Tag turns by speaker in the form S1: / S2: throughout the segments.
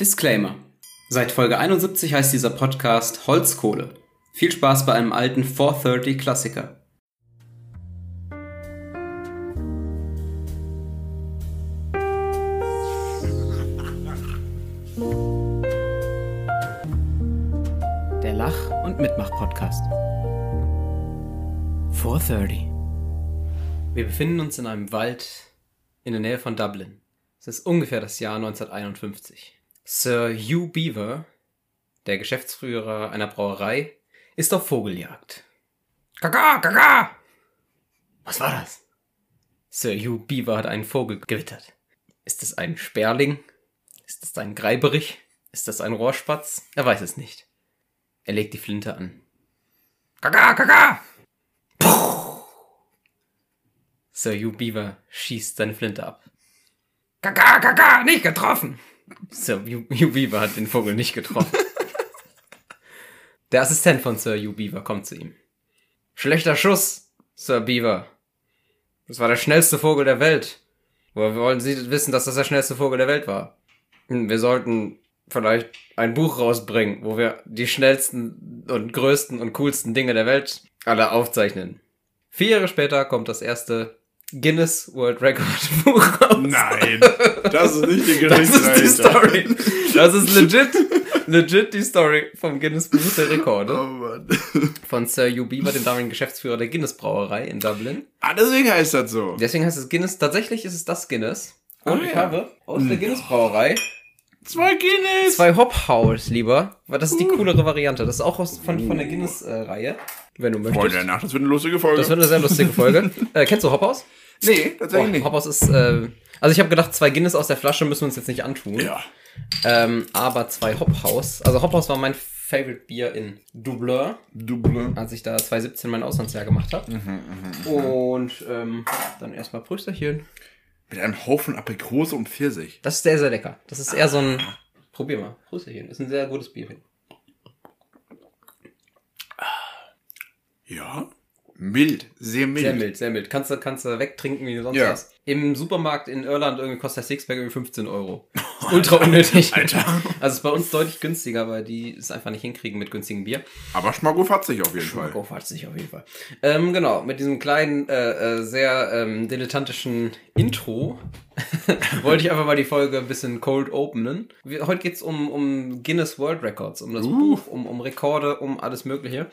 S1: Disclaimer. Seit Folge 71 heißt dieser Podcast Holzkohle. Viel Spaß bei einem alten 430 Klassiker. Der Lach- und Mitmach-Podcast. 430. Wir befinden uns in einem Wald in der Nähe von Dublin. Es ist ungefähr das Jahr 1951. Sir Hugh Beaver, der Geschäftsführer einer Brauerei, ist auf Vogeljagd. Kaka, kaka! Was war das? Sir Hugh Beaver hat einen Vogel gewittert. Ist es ein Sperling? Ist es ein Greiberich? Ist das ein Rohrspatz? Er weiß es nicht. Er legt die Flinte an. Kaka, kaka! Puh! Sir Hugh Beaver schießt seine Flinte ab. Kaka, kaka, nicht getroffen! Sir Hugh Beaver hat den Vogel nicht getroffen. Der Assistent von Sir Hugh Beaver kommt zu ihm. Schlechter Schuss, Sir Beaver. Das war der schnellste Vogel der Welt. Woher wollen Sie wissen, dass das der schnellste Vogel der Welt war? Hm, Wir sollten vielleicht ein Buch rausbringen, wo wir die schnellsten und größten und coolsten Dinge der Welt alle aufzeichnen. Vier Jahre später kommt das erste Guinness World Record Buch raus.
S2: Nein, das ist nicht die
S1: Das ist die. Story. Das ist legit, legit die Story vom Guinness Buch der
S2: Oh
S1: Rekorde
S2: Mann.
S1: von Sir Hugh Beaver, dem damaligen Geschäftsführer der Guinness Brauerei in Dublin.
S2: Ah, deswegen heißt das so.
S1: Deswegen heißt es Guinness, tatsächlich ist es das Guinness. Und
S2: Ah,
S1: ich
S2: ja.
S1: habe aus der Guinness Brauerei
S2: Zwei Guinness.
S1: zwei Hophaus lieber, weil das ist die coolere Variante. Das ist auch aus, von, von der Guinness-Reihe, wenn du möchtest.
S2: Freunde der Nacht, das wird eine lustige Folge.
S1: Das wird eine sehr lustige Folge. äh, kennst du Hophaus?
S2: nee, tatsächlich
S1: Oh,
S2: nicht.
S1: Hophaus ist, äh, also ich habe gedacht, zwei Guinness aus der Flasche müssen wir uns jetzt nicht antun.
S2: Ja.
S1: Ähm, aber zwei Hophaus. Also Hophaus war mein Favorite Bier in Dublin,
S2: Double.
S1: als ich da 2017 mein Auslandsjahr gemacht habe. Und ähm, dann erstmal Prösterchen.
S2: Mit einem Haufen Aprikose und Pfirsich.
S1: Das ist sehr, sehr lecker. Das ist eher so ein. Probier mal. Prösterchen. Ist ein sehr gutes Bier.
S2: Ja. Mild, sehr mild.
S1: Sehr mild, sehr mild. Kannst du, kannst du wegtrinken wie sonst
S2: Ja.
S1: was. Im Supermarkt in Irland irgendwie kostet der Sixpack irgendwie 15 Euro. Ultra unnötig.
S2: Alter.
S1: Also ist bei uns deutlich günstiger, weil die es einfach nicht hinkriegen mit günstigem Bier.
S2: Aber Schmackhof hat sich auf jeden Fall.
S1: Go hat sich auf jeden Fall. Ähm, genau, mit diesem kleinen, äh, äh, sehr ähm, dilettantischen Intro wollte ich einfach mal die Folge ein bisschen cold openen. Wir, heute geht's um, um Guinness World Records, um das Buch, um, um Rekorde, um alles Mögliche.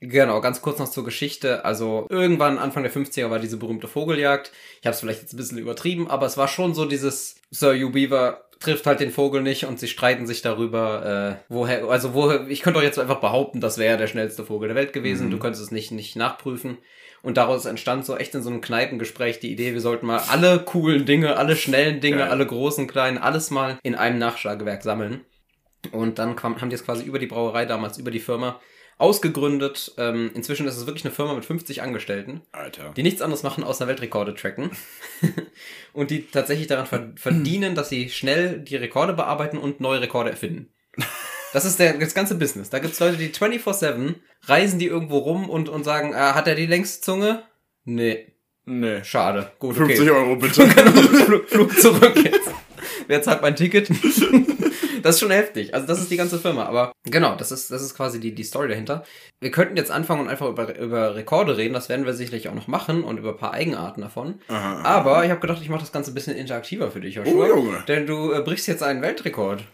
S1: Genau, ganz kurz noch zur Geschichte. Also irgendwann Anfang der 50er war diese berühmte Vogeljagd. Ich habe es vielleicht jetzt ein bisschen übertrieben, aber es war schon so dieses Sir Hugh Beaver trifft halt den Vogel nicht und sie streiten sich darüber, äh, woher, also woher, ich könnte doch jetzt einfach behaupten, das wäre der schnellste Vogel der Welt gewesen, du könntest es nicht, nicht nachprüfen. Und daraus entstand so echt in so einem Kneipengespräch die Idee, wir sollten mal alle coolen Dinge, alle schnellen Dinge,
S2: Geil.
S1: alle großen, kleinen, alles mal in einem Nachschlagewerk sammeln. Und dann kam, haben die es quasi über die Brauerei damals, über die Firma ausgegründet. Ähm, inzwischen ist es wirklich eine Firma mit 50 Angestellten,
S2: Alter.
S1: die nichts anderes machen, außer Weltrekorde tracken. und die tatsächlich daran ver verdienen, dass sie schnell die Rekorde bearbeiten und neue Rekorde erfinden. Das ist der, das ganze Business. Da gibt's Leute, die 24-7 reisen die irgendwo rum und, und sagen, ah, hat er die längste Zunge? Nee,
S2: Nee.
S1: schade. Gut,
S2: 50
S1: okay.
S2: Euro bitte.
S1: Flug, Flug zurück jetzt. Wer zahlt mein Ticket? Das ist schon heftig. Also das ist die ganze Firma. Aber genau, das ist, das ist quasi die, die Story dahinter. Wir könnten jetzt anfangen und einfach über, über Rekorde reden. Das werden wir sicherlich auch noch machen und über ein paar Eigenarten davon.
S2: Aha.
S1: Aber ich habe gedacht, ich mache das Ganze ein bisschen interaktiver für dich, Joshua.
S2: Oh, Junge.
S1: Denn du äh, brichst jetzt einen Weltrekord.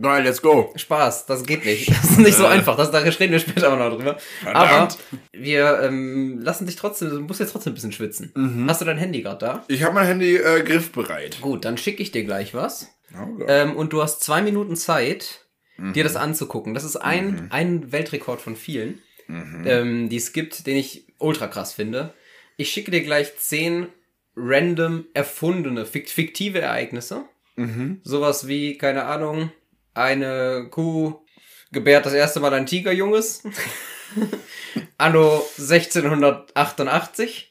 S2: Geil, let's go.
S1: Spaß, das geht nicht. Das ist nicht so einfach. Das, da reden wir später auch noch drüber. Aber
S2: Verdammt.
S1: wir ähm, lassen dich trotzdem, du musst jetzt trotzdem ein bisschen schwitzen.
S2: Mhm.
S1: Hast du dein Handy gerade da?
S2: Ich habe mein Handy äh, griffbereit.
S1: Gut, dann schicke ich dir gleich was.
S2: Oh.
S1: Ähm, und du hast zwei Minuten Zeit, dir das anzugucken. Das ist ein, ein Weltrekord von vielen, ähm, die es gibt, den ich ultra krass finde. Ich schicke dir gleich zehn random erfundene, fikt fiktive Ereignisse. Sowas wie, keine Ahnung, eine Kuh gebärt das erste Mal ein Tigerjunges. Anno 1688.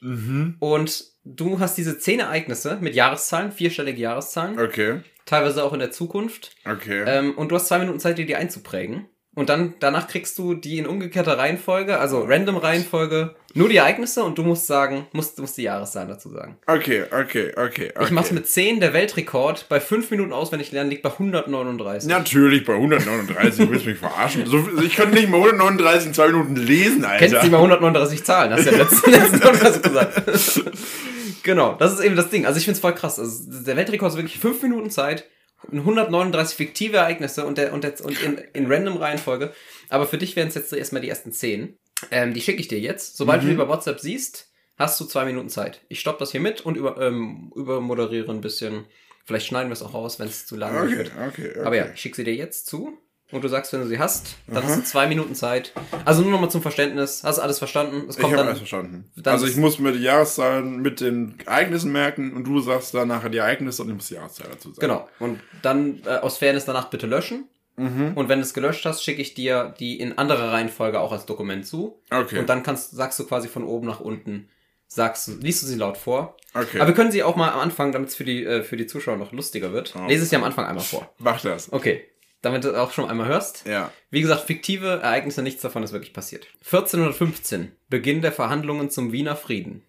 S1: Und du hast diese zehn Ereignisse mit Jahreszahlen, vierstellige Jahreszahlen
S2: Okay.
S1: teilweise auch in der Zukunft.
S2: Okay.
S1: Ähm, und du hast zwei Minuten Zeit, dir die einzuprägen. Und dann, danach kriegst du die in umgekehrter Reihenfolge, also random Reihenfolge, nur die Ereignisse und du musst sagen, musst, musst die Jahreszahlen dazu sagen.
S2: Okay, okay, okay. okay.
S1: Ich mach's mit 10, der Weltrekord bei 5 Minuten auswendig lernen liegt bei 139.
S2: Natürlich, bei 139, du willst mich verarschen. So, ich könnte nicht mal 139 in zwei Minuten lesen, Alter.
S1: Kennst du nicht mal 139 Zahlen, hast du ja letzten, letzten Podcast gesagt. genau, das ist eben das Ding. Also ich find's voll krass. Also der Weltrekord ist wirklich 5 Minuten Zeit, 139 fiktive Ereignisse und, der, und, der, und in, in random Reihenfolge. Aber für dich wären es jetzt erstmal die ersten 10. Ähm, die schicke ich dir jetzt. Sobald du die über WhatsApp siehst, hast du zwei Minuten Zeit. Ich stopp das hier mit und über, ähm, übermoderiere ein bisschen. Vielleicht schneiden wir es auch raus, wenn es zu lang
S2: Okay,
S1: wird.
S2: okay, okay.
S1: Aber ja, ich schicke sie dir jetzt zu. Und du sagst, wenn du sie hast, dann hast du zwei Minuten Zeit. Also nur nochmal zum Verständnis. Hast du alles verstanden? Es
S2: Ich
S1: kommt
S2: habe
S1: dann.
S2: alles verstanden. also ich muss mir die Jahreszahlen mit den Ereignissen merken und du sagst dann nachher die Ereignisse und ich muss die Jahreszahl dazu sagen.
S1: Genau. Und dann äh, aus Fairness danach bitte löschen.
S2: Mhm.
S1: Und wenn du es gelöscht hast, schicke ich dir die in anderer Reihenfolge auch als Dokument zu.
S2: Okay.
S1: Und dann kannst, sagst du quasi von oben nach unten, sagst du, liest du sie laut vor.
S2: Okay.
S1: Aber wir können sie auch mal am Anfang, damit es für die, äh, für die Zuschauer noch lustiger wird.
S2: Oh.
S1: Lese es ja am Anfang einmal vor.
S2: Mach das.
S1: Okay. Damit du auch schon einmal hörst.
S2: Ja.
S1: Wie gesagt, fiktive Ereignisse, nichts davon ist wirklich passiert. 1415, Beginn der Verhandlungen zum Wiener Frieden.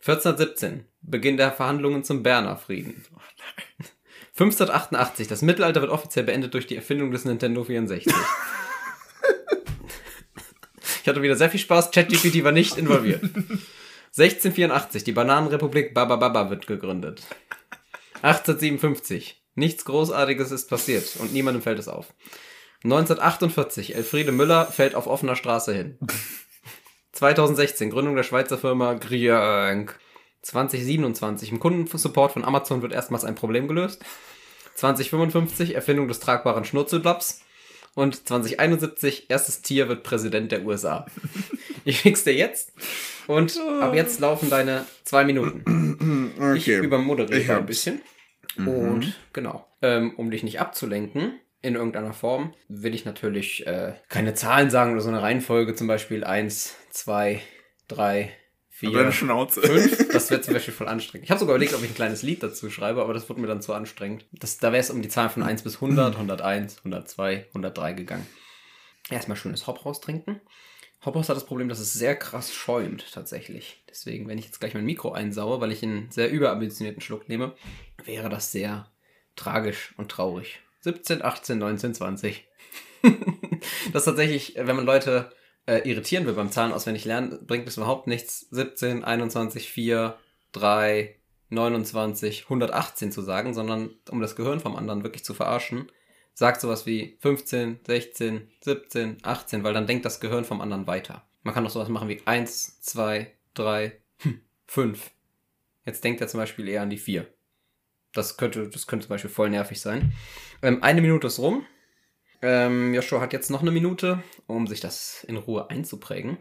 S1: 1417, Beginn der Verhandlungen zum Berner Frieden. 1588, das Mittelalter wird offiziell beendet durch die Erfindung des Nintendo 64. ich hatte wieder sehr viel Spaß, ChatGPT war nicht involviert. 1684, die Bananenrepublik Baba Baba wird gegründet. 1857, nichts Großartiges ist passiert und niemandem fällt es auf. 1948, Elfriede Müller fällt auf offener Straße hin. 2016, Gründung der Schweizer Firma Griank. 2027, im Kundensupport von Amazon wird erstmals ein Problem gelöst. 2055, Erfindung des tragbaren Schnurzelblaps. Und 2071, erstes Tier wird Präsident der USA. Ich fix dir jetzt. Und ab jetzt laufen deine zwei Minuten. Ich
S2: Okay.
S1: übermoderiere
S2: Ich
S1: ein
S2: hab's.
S1: Bisschen. Und genau, ähm, um dich nicht abzulenken in irgendeiner Form, will ich natürlich äh, keine Zahlen sagen oder so eine Reihenfolge, zum Beispiel 1, 2, 3, 4,
S2: Deine Schnauze.
S1: 5. Das wäre zum Beispiel voll anstrengend. Ich habe sogar überlegt, ob ich ein kleines Lied dazu schreibe, aber das wurde mir dann zu anstrengend. Das, da wäre es um die Zahlen von 1 bis 100, 101, 102, 103 gegangen. Erstmal schönes Hop raustrinken. Hophaus hat das Problem, dass es sehr krass schäumt, tatsächlich. Deswegen, wenn ich jetzt gleich mein Mikro einsaue, weil ich einen sehr überambitionierten Schluck nehme, wäre das sehr tragisch und traurig. 17, 18, 19, 20. das ist tatsächlich, äh, wenn man Leute äh, irritieren will beim Zahlen auswendig lernen, bringt es überhaupt nichts, 17, 21, 4, 3, 29, 118 zu sagen, sondern um das Gehirn vom anderen wirklich zu verarschen, sagt sowas wie 15, 16, 17, 18, weil dann denkt das Gehirn vom anderen weiter. Man kann auch sowas machen wie 1, 2, 3, 5. Jetzt denkt er zum Beispiel eher an die 4. Das könnte, das könnte zum Beispiel voll nervig sein. Ähm, eine Minute ist rum. Ähm, Joshua hat jetzt noch eine Minute, um sich das in Ruhe einzuprägen.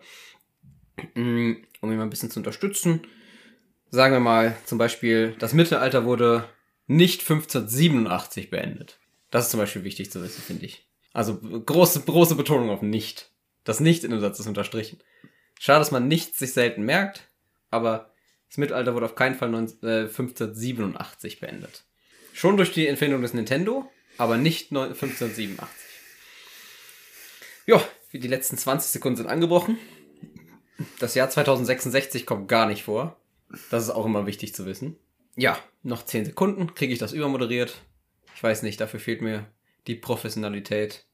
S1: Mm, Um ihn mal ein bisschen zu unterstützen. Sagen wir mal zum Beispiel, das Mittelalter wurde nicht 1587 beendet. Das ist zum Beispiel wichtig zu wissen, finde ich. Also große, große Betonung auf nicht. Das nicht in dem Satz ist unterstrichen. Schade, dass man nichts sich selten merkt, aber das Mittelalter wurde auf keinen Fall 19, äh, 1587 beendet. Schon durch die Erfindung des Nintendo, aber nicht neun- 1587. Ja, die letzten 20 Sekunden sind angebrochen. Das Jahr 2066 kommt gar nicht vor. Das ist auch immer wichtig zu wissen. Ja, noch 10 Sekunden, kriege ich das übermoderiert. Ich weiß nicht, dafür fehlt mir die Professionalität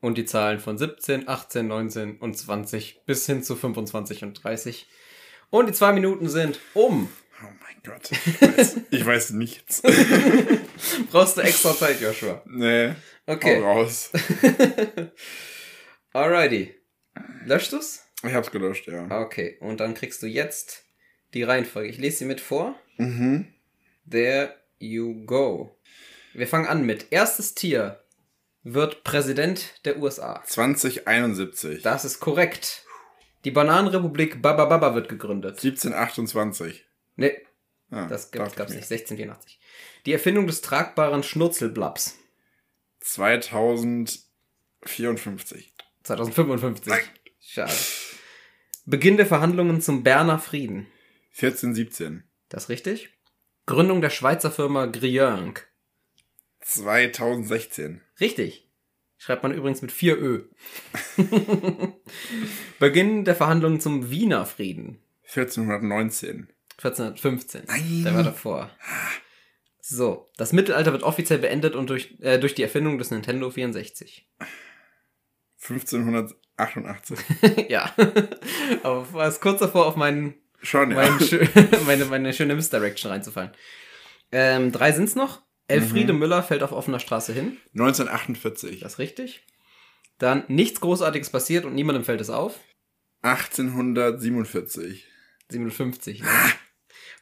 S1: und die Zahlen von 17, 18, 19 und 20 bis hin zu 25 und 30. Und die zwei Minuten sind um.
S2: Oh mein Gott. Ich weiß, ich weiß nichts.
S1: Brauchst du extra Zeit, Joshua?
S2: Nee.
S1: Okay.
S2: Hau raus.
S1: Alrighty. Löscht du's?
S2: Ich hab's gelöscht, ja.
S1: Okay, und dann kriegst du jetzt die Reihenfolge. Ich lese sie mit vor.
S2: Mhm.
S1: There you go. Wir fangen an mit erstes Tier wird Präsident der USA.
S2: 2071.
S1: Das ist korrekt. Die Bananenrepublik Baba Baba wird gegründet.
S2: 1728.
S1: Nee,
S2: Ah,
S1: das gab, gab's
S2: ich
S1: nicht. 1684. Die Erfindung des tragbaren Schnurzelblaps.
S2: 2054.
S1: 2055.
S2: Nein.
S1: Schade. Beginn der Verhandlungen zum Berner Frieden.
S2: 1417.
S1: Das richtig? Gründung der Schweizer Firma Griank.
S2: 2016.
S1: Richtig. Schreibt man übrigens mit 4 Ö. Beginn der Verhandlungen zum Wiener Frieden.
S2: 1419.
S1: 1415.
S2: Nein.
S1: Der war davor. So, das Mittelalter wird offiziell beendet und durch, äh, durch die Erfindung des Nintendo 64.
S2: 1588.
S1: ja. Aber war es kurz davor, auf meinen,
S2: Schon, ja.
S1: meinen schö- meine, meine schöne Misdirection reinzufallen. Ähm, drei sind's noch. Elfriede Müller fällt auf offener Straße hin.
S2: 1948.
S1: Das ist richtig. Dann nichts Großartiges passiert und niemandem fällt es auf.
S2: 1847.
S1: 57. Ne?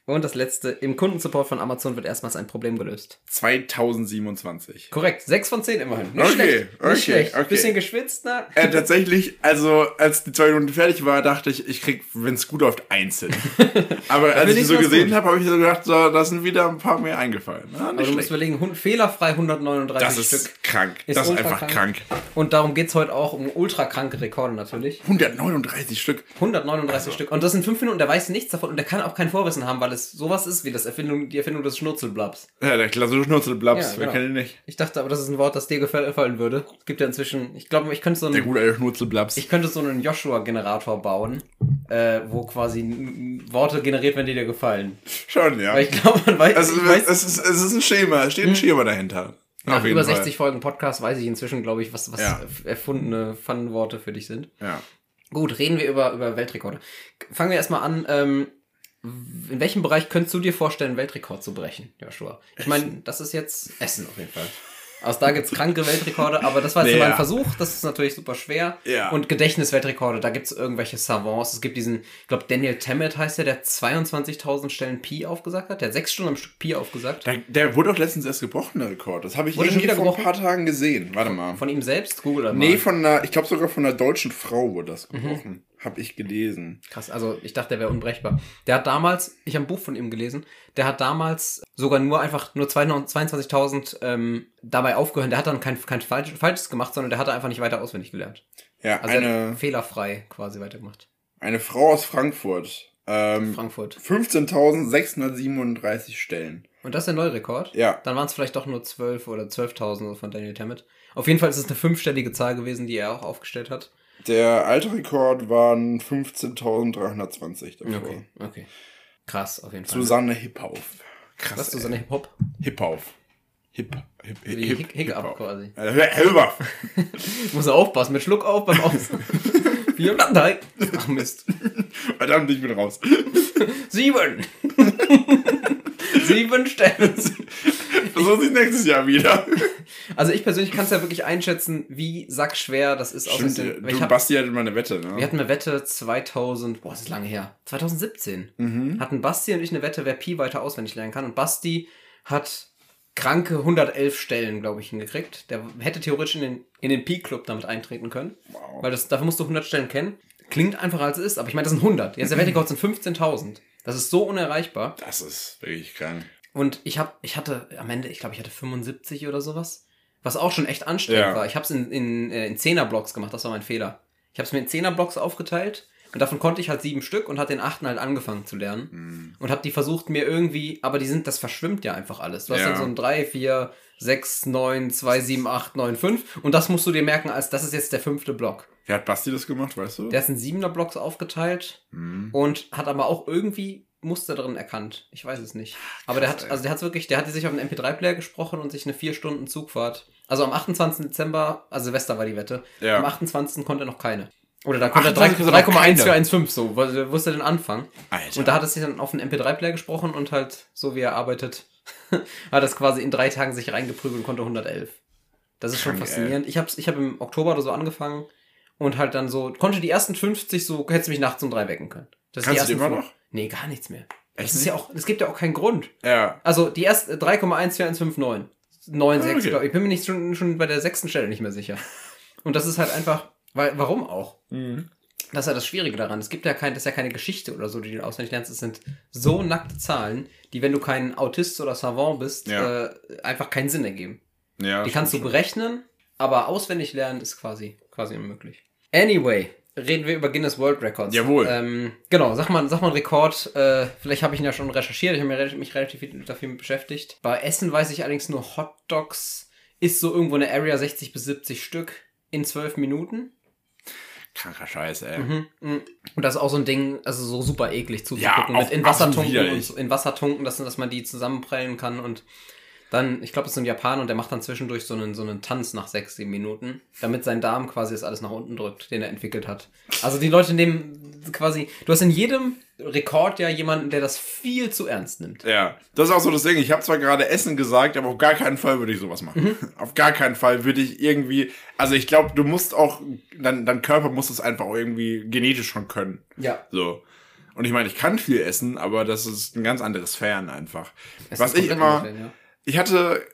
S1: Und das letzte, im Kundensupport von Amazon wird erstmals ein Problem gelöst.
S2: 2027.
S1: Korrekt, 6 von 10 immerhin. Nicht
S2: Okay,
S1: schlecht. Nicht
S2: okay,
S1: schlecht.
S2: okay.
S1: Bisschen geschwitzt, ne?
S2: Äh, tatsächlich, also als die zwei Minuten fertig war, dachte ich, ich krieg, wenn es gut läuft, einzeln. Aber als ich
S1: ich
S2: so gesehen habe, habe ich so gedacht, so, da sind wieder ein paar mehr eingefallen. Na,
S1: Aber
S2: nicht
S1: du musst überlegen, fehlerfrei 139
S2: Das ist
S1: Stück.
S2: krank.
S1: Ist
S2: das ist einfach krank.
S1: Und darum geht's heute auch um ultra kranke Rekorde natürlich.
S2: 139 Stück.
S1: 139
S2: Also.
S1: Stück. Und das sind 5 Minuten, der weiß nichts davon und der kann auch kein Vorwissen haben, weil es sowas ist wie das Erfindung, die Erfindung des Schnurzelblabs.
S2: Ja, der klassische Schnurzelblaps.
S1: Ja,
S2: Wer
S1: genau.
S2: kennt ihn nicht?
S1: Ich dachte aber, das ist ein Wort, das dir gefallen würde. Es gibt ja inzwischen, ich glaube, ich könnte so
S2: Der
S1: einen,
S2: gute alte
S1: ich könnte so einen Joshua-Generator bauen, äh, wo quasi Worte generiert werden, die dir gefallen.
S2: Schon, ja.
S1: Weil ich glaube, man weiß,
S2: Also,
S1: ich weiß
S2: es, ist, es ist ein Schema. Es steht ein Schema dahinter.
S1: nach
S2: Auf
S1: über
S2: Fall.
S1: 60 Folgen Podcast weiß ich inzwischen, glaube ich, was, was
S2: Ja.
S1: erfundene Fun-Worte für dich sind.
S2: Ja.
S1: Gut, reden wir über, über Weltrekorde. Fangen wir erstmal an, ähm, in welchem Bereich könntest du dir vorstellen, Weltrekord zu brechen, Joshua? Ich meine, das ist jetzt Essen auf jeden Fall. Aus da gibt's kranke Weltrekorde, aber das war jetzt
S2: Ja.
S1: mal ein Versuch, das ist natürlich super schwer.
S2: Ja.
S1: Und Gedächtnisweltrekorde, da gibt's irgendwelche Savants. Es gibt diesen, ich glaube, Daniel Tammet heißt der, der 22.000 Stellen Pi aufgesagt hat. Der sechs Stunden am Stück Pi aufgesagt.
S2: Der, der wurde doch letztens erst gebrochen, der Rekord. Das habe ich
S1: Wurde schon wieder
S2: vor ein
S1: gebrochen?
S2: paar Tagen gesehen. Warte mal.
S1: Von ihm selbst? Google das
S2: Nee,
S1: mal.
S2: von einer, ich glaube sogar von einer deutschen Frau wurde das
S1: Mhm.
S2: Gebrochen. Hab ich gelesen.
S1: Krass, also ich dachte, der wäre unbrechbar. Der hat damals, ich habe ein Buch von ihm gelesen, der hat damals sogar nur einfach nur 22.000 ähm, dabei aufgehört. Der hat dann kein, kein Falsch, Falsches gemacht, sondern der hat einfach nicht weiter auswendig gelernt.
S2: Ja,
S1: Also
S2: eine,
S1: fehlerfrei quasi weitergemacht.
S2: eine Frau aus Frankfurt. Ähm,
S1: Frankfurt.
S2: 15.637 Stellen.
S1: Und das ist der neue Rekord?
S2: Ja.
S1: Dann waren es vielleicht doch nur 12 oder 12.000 von Daniel Tammet. Auf jeden Fall ist es eine fünfstellige Zahl gewesen, die er auch aufgestellt hat.
S2: Der alte Rekord waren 15.320 davor.
S1: Okay, okay. Krass, auf jeden Fall.
S2: Susanne Hippauf. Krass.
S1: Was, so eine Hip-Hop?
S2: Hippauf. Hip, hip, hip,
S1: Wie Hick- Hiccup
S2: Hip-Hop.
S1: quasi.
S2: Äh, hör-.
S1: Muss er aufpassen, mit Schluck auf beim Aus. Vier drei. Ach Mist.
S2: Verdammt, ich bin raus.
S1: Sieben. Sieben Stellen.
S2: Versuch ich nächstes Jahr wieder.
S1: Also ich persönlich kann es ja wirklich einschätzen, wie sackschwer das ist.
S2: Stimmt,
S1: außerdem- weil
S2: du,
S1: ich hab,
S2: Basti hatte mal eine Wette, ne?
S1: wir hatten eine Wette 2000, boah, das ist lange her, 2017.
S2: Mhm.
S1: Hatten Basti und ich eine Wette, wer Pi weiter auswendig lernen kann. Und Basti hat kranke 111 Stellen, glaube ich, hingekriegt. Der hätte theoretisch in den, in den Pi-Club damit eintreten können.
S2: Wow.
S1: Weil das, dafür musst du 100 Stellen kennen. Klingt einfacher als es ist, aber ich meine, das sind 100. Jetzt der Weltrekord sind 15.000. Das ist so unerreichbar.
S2: Das ist wirklich krank.
S1: Und ich hab, ich hatte am Ende, ich glaube, ich hatte 75 oder sowas. Was auch schon echt anstrengend
S2: Ja.
S1: war. Ich habe es in, in, äh, in 10er-Blocks gemacht, das war mein Fehler. Ich habe es mir in 10er-Blocks aufgeteilt und davon konnte ich halt sieben Stück und hat den achten halt angefangen zu lernen.
S2: Hm.
S1: Und habe die versucht mir irgendwie, aber die sind, das verschwimmt ja einfach alles. Du hast
S2: Ja.
S1: dann so ein 3, 4, 6, 9, 2, 7, 8, 9, 5 und das musst du dir merken, als das ist jetzt der fünfte Block.
S2: Wie hat Basti das gemacht, weißt du?
S1: Der ist in 7er Blocks aufgeteilt
S2: Hm.
S1: und hat aber auch irgendwie Muster drin erkannt. Ich weiß es nicht. Aber der hat,
S2: ey.
S1: also der hat wirklich, der hatte sich auf einen MP3-Player gesprochen und sich eine vier Stunden Zugfahrt. Also am 28. Dezember, also Silvester war die Wette.
S2: Ja.
S1: Am 28. konnte er noch keine. Oder da konnte er
S2: 28 konnte er noch
S1: 3,1415 so, weil er wusste den Anfang.
S2: Alter.
S1: Und da hat er sich dann auf einen MP3-Player gesprochen und halt, so wie er arbeitet, hat es quasi in drei Tagen sich reingeprügelt und konnte 111. Das ist schon
S2: Krank,
S1: faszinierend. Ich habe ich hab im Oktober oder so angefangen und halt dann so, konnte die ersten 50 so, hättest du mich nachts um drei wecken können. Das ist
S2: Kannst
S1: die
S2: du immer noch?
S1: Nee, gar nichts mehr.
S2: Echt
S1: Es ist ja auch, es gibt ja auch keinen Grund.
S2: ja.
S1: Also die erste 3,14159. 9,6,
S2: Ah, okay.
S1: glaub ich. Ich bin mir nicht schon, schon bei der sechsten Stelle nicht mehr sicher. Und das ist halt einfach, weil, warum auch?
S2: Mhm.
S1: Das ist ja das Schwierige daran. Es gibt ja kein, das ist ja keine Geschichte oder so, die du auswendig lernst. Es sind so nackte Zahlen, die, wenn du kein Autist oder Savant bist,
S2: Ja.
S1: äh, einfach keinen Sinn ergeben.
S2: ja
S1: Die kannst du berechnen, aber auswendig lernen ist quasi, quasi unmöglich. Anyway, reden wir über Guinness World Records.
S2: Jawohl.
S1: Ähm, genau, sag mal, sag mal einen Rekord. Äh, vielleicht habe ich ihn ja schon recherchiert. Ich habe mich, re- mich relativ viel dafür beschäftigt. Bei Essen weiß ich allerdings nur Hot Dogs ist so irgendwo eine Area 60 bis 70 Stück in 12 Minuten.
S2: Kranker Scheiß, ey.
S1: Mhm, mhm. Und das ist auch so ein Ding, also so super eklig
S2: Ja,
S1: zuzugucken. mit in Wassertunken und so, in Wassertunken, dass, dass man die zusammenprellen kann und dann, ich glaube, das ist ein Japaner und der macht dann zwischendurch so einen, so einen Tanz nach sechs, sieben Minuten, damit sein Darm quasi das alles nach unten drückt, den er entwickelt hat. Also die Leute nehmen quasi, du hast in jedem Rekord ja jemanden, der das viel zu ernst nimmt.
S2: Ja, das ist auch so das Ding. Ich habe zwar gerade Essen gesagt, aber auf gar keinen Fall würde ich sowas machen.
S1: Mhm.
S2: Auf gar keinen Fall würde ich irgendwie. Also ich glaube, du musst auch, dein, dein Körper muss es einfach auch irgendwie genetisch schon können.
S1: Ja.
S2: So. Und ich meine, ich kann viel essen, aber das ist ein ganz anderes Fern einfach.
S1: Es
S2: was ich immer,
S1: unfair, ja.
S2: Ich hatte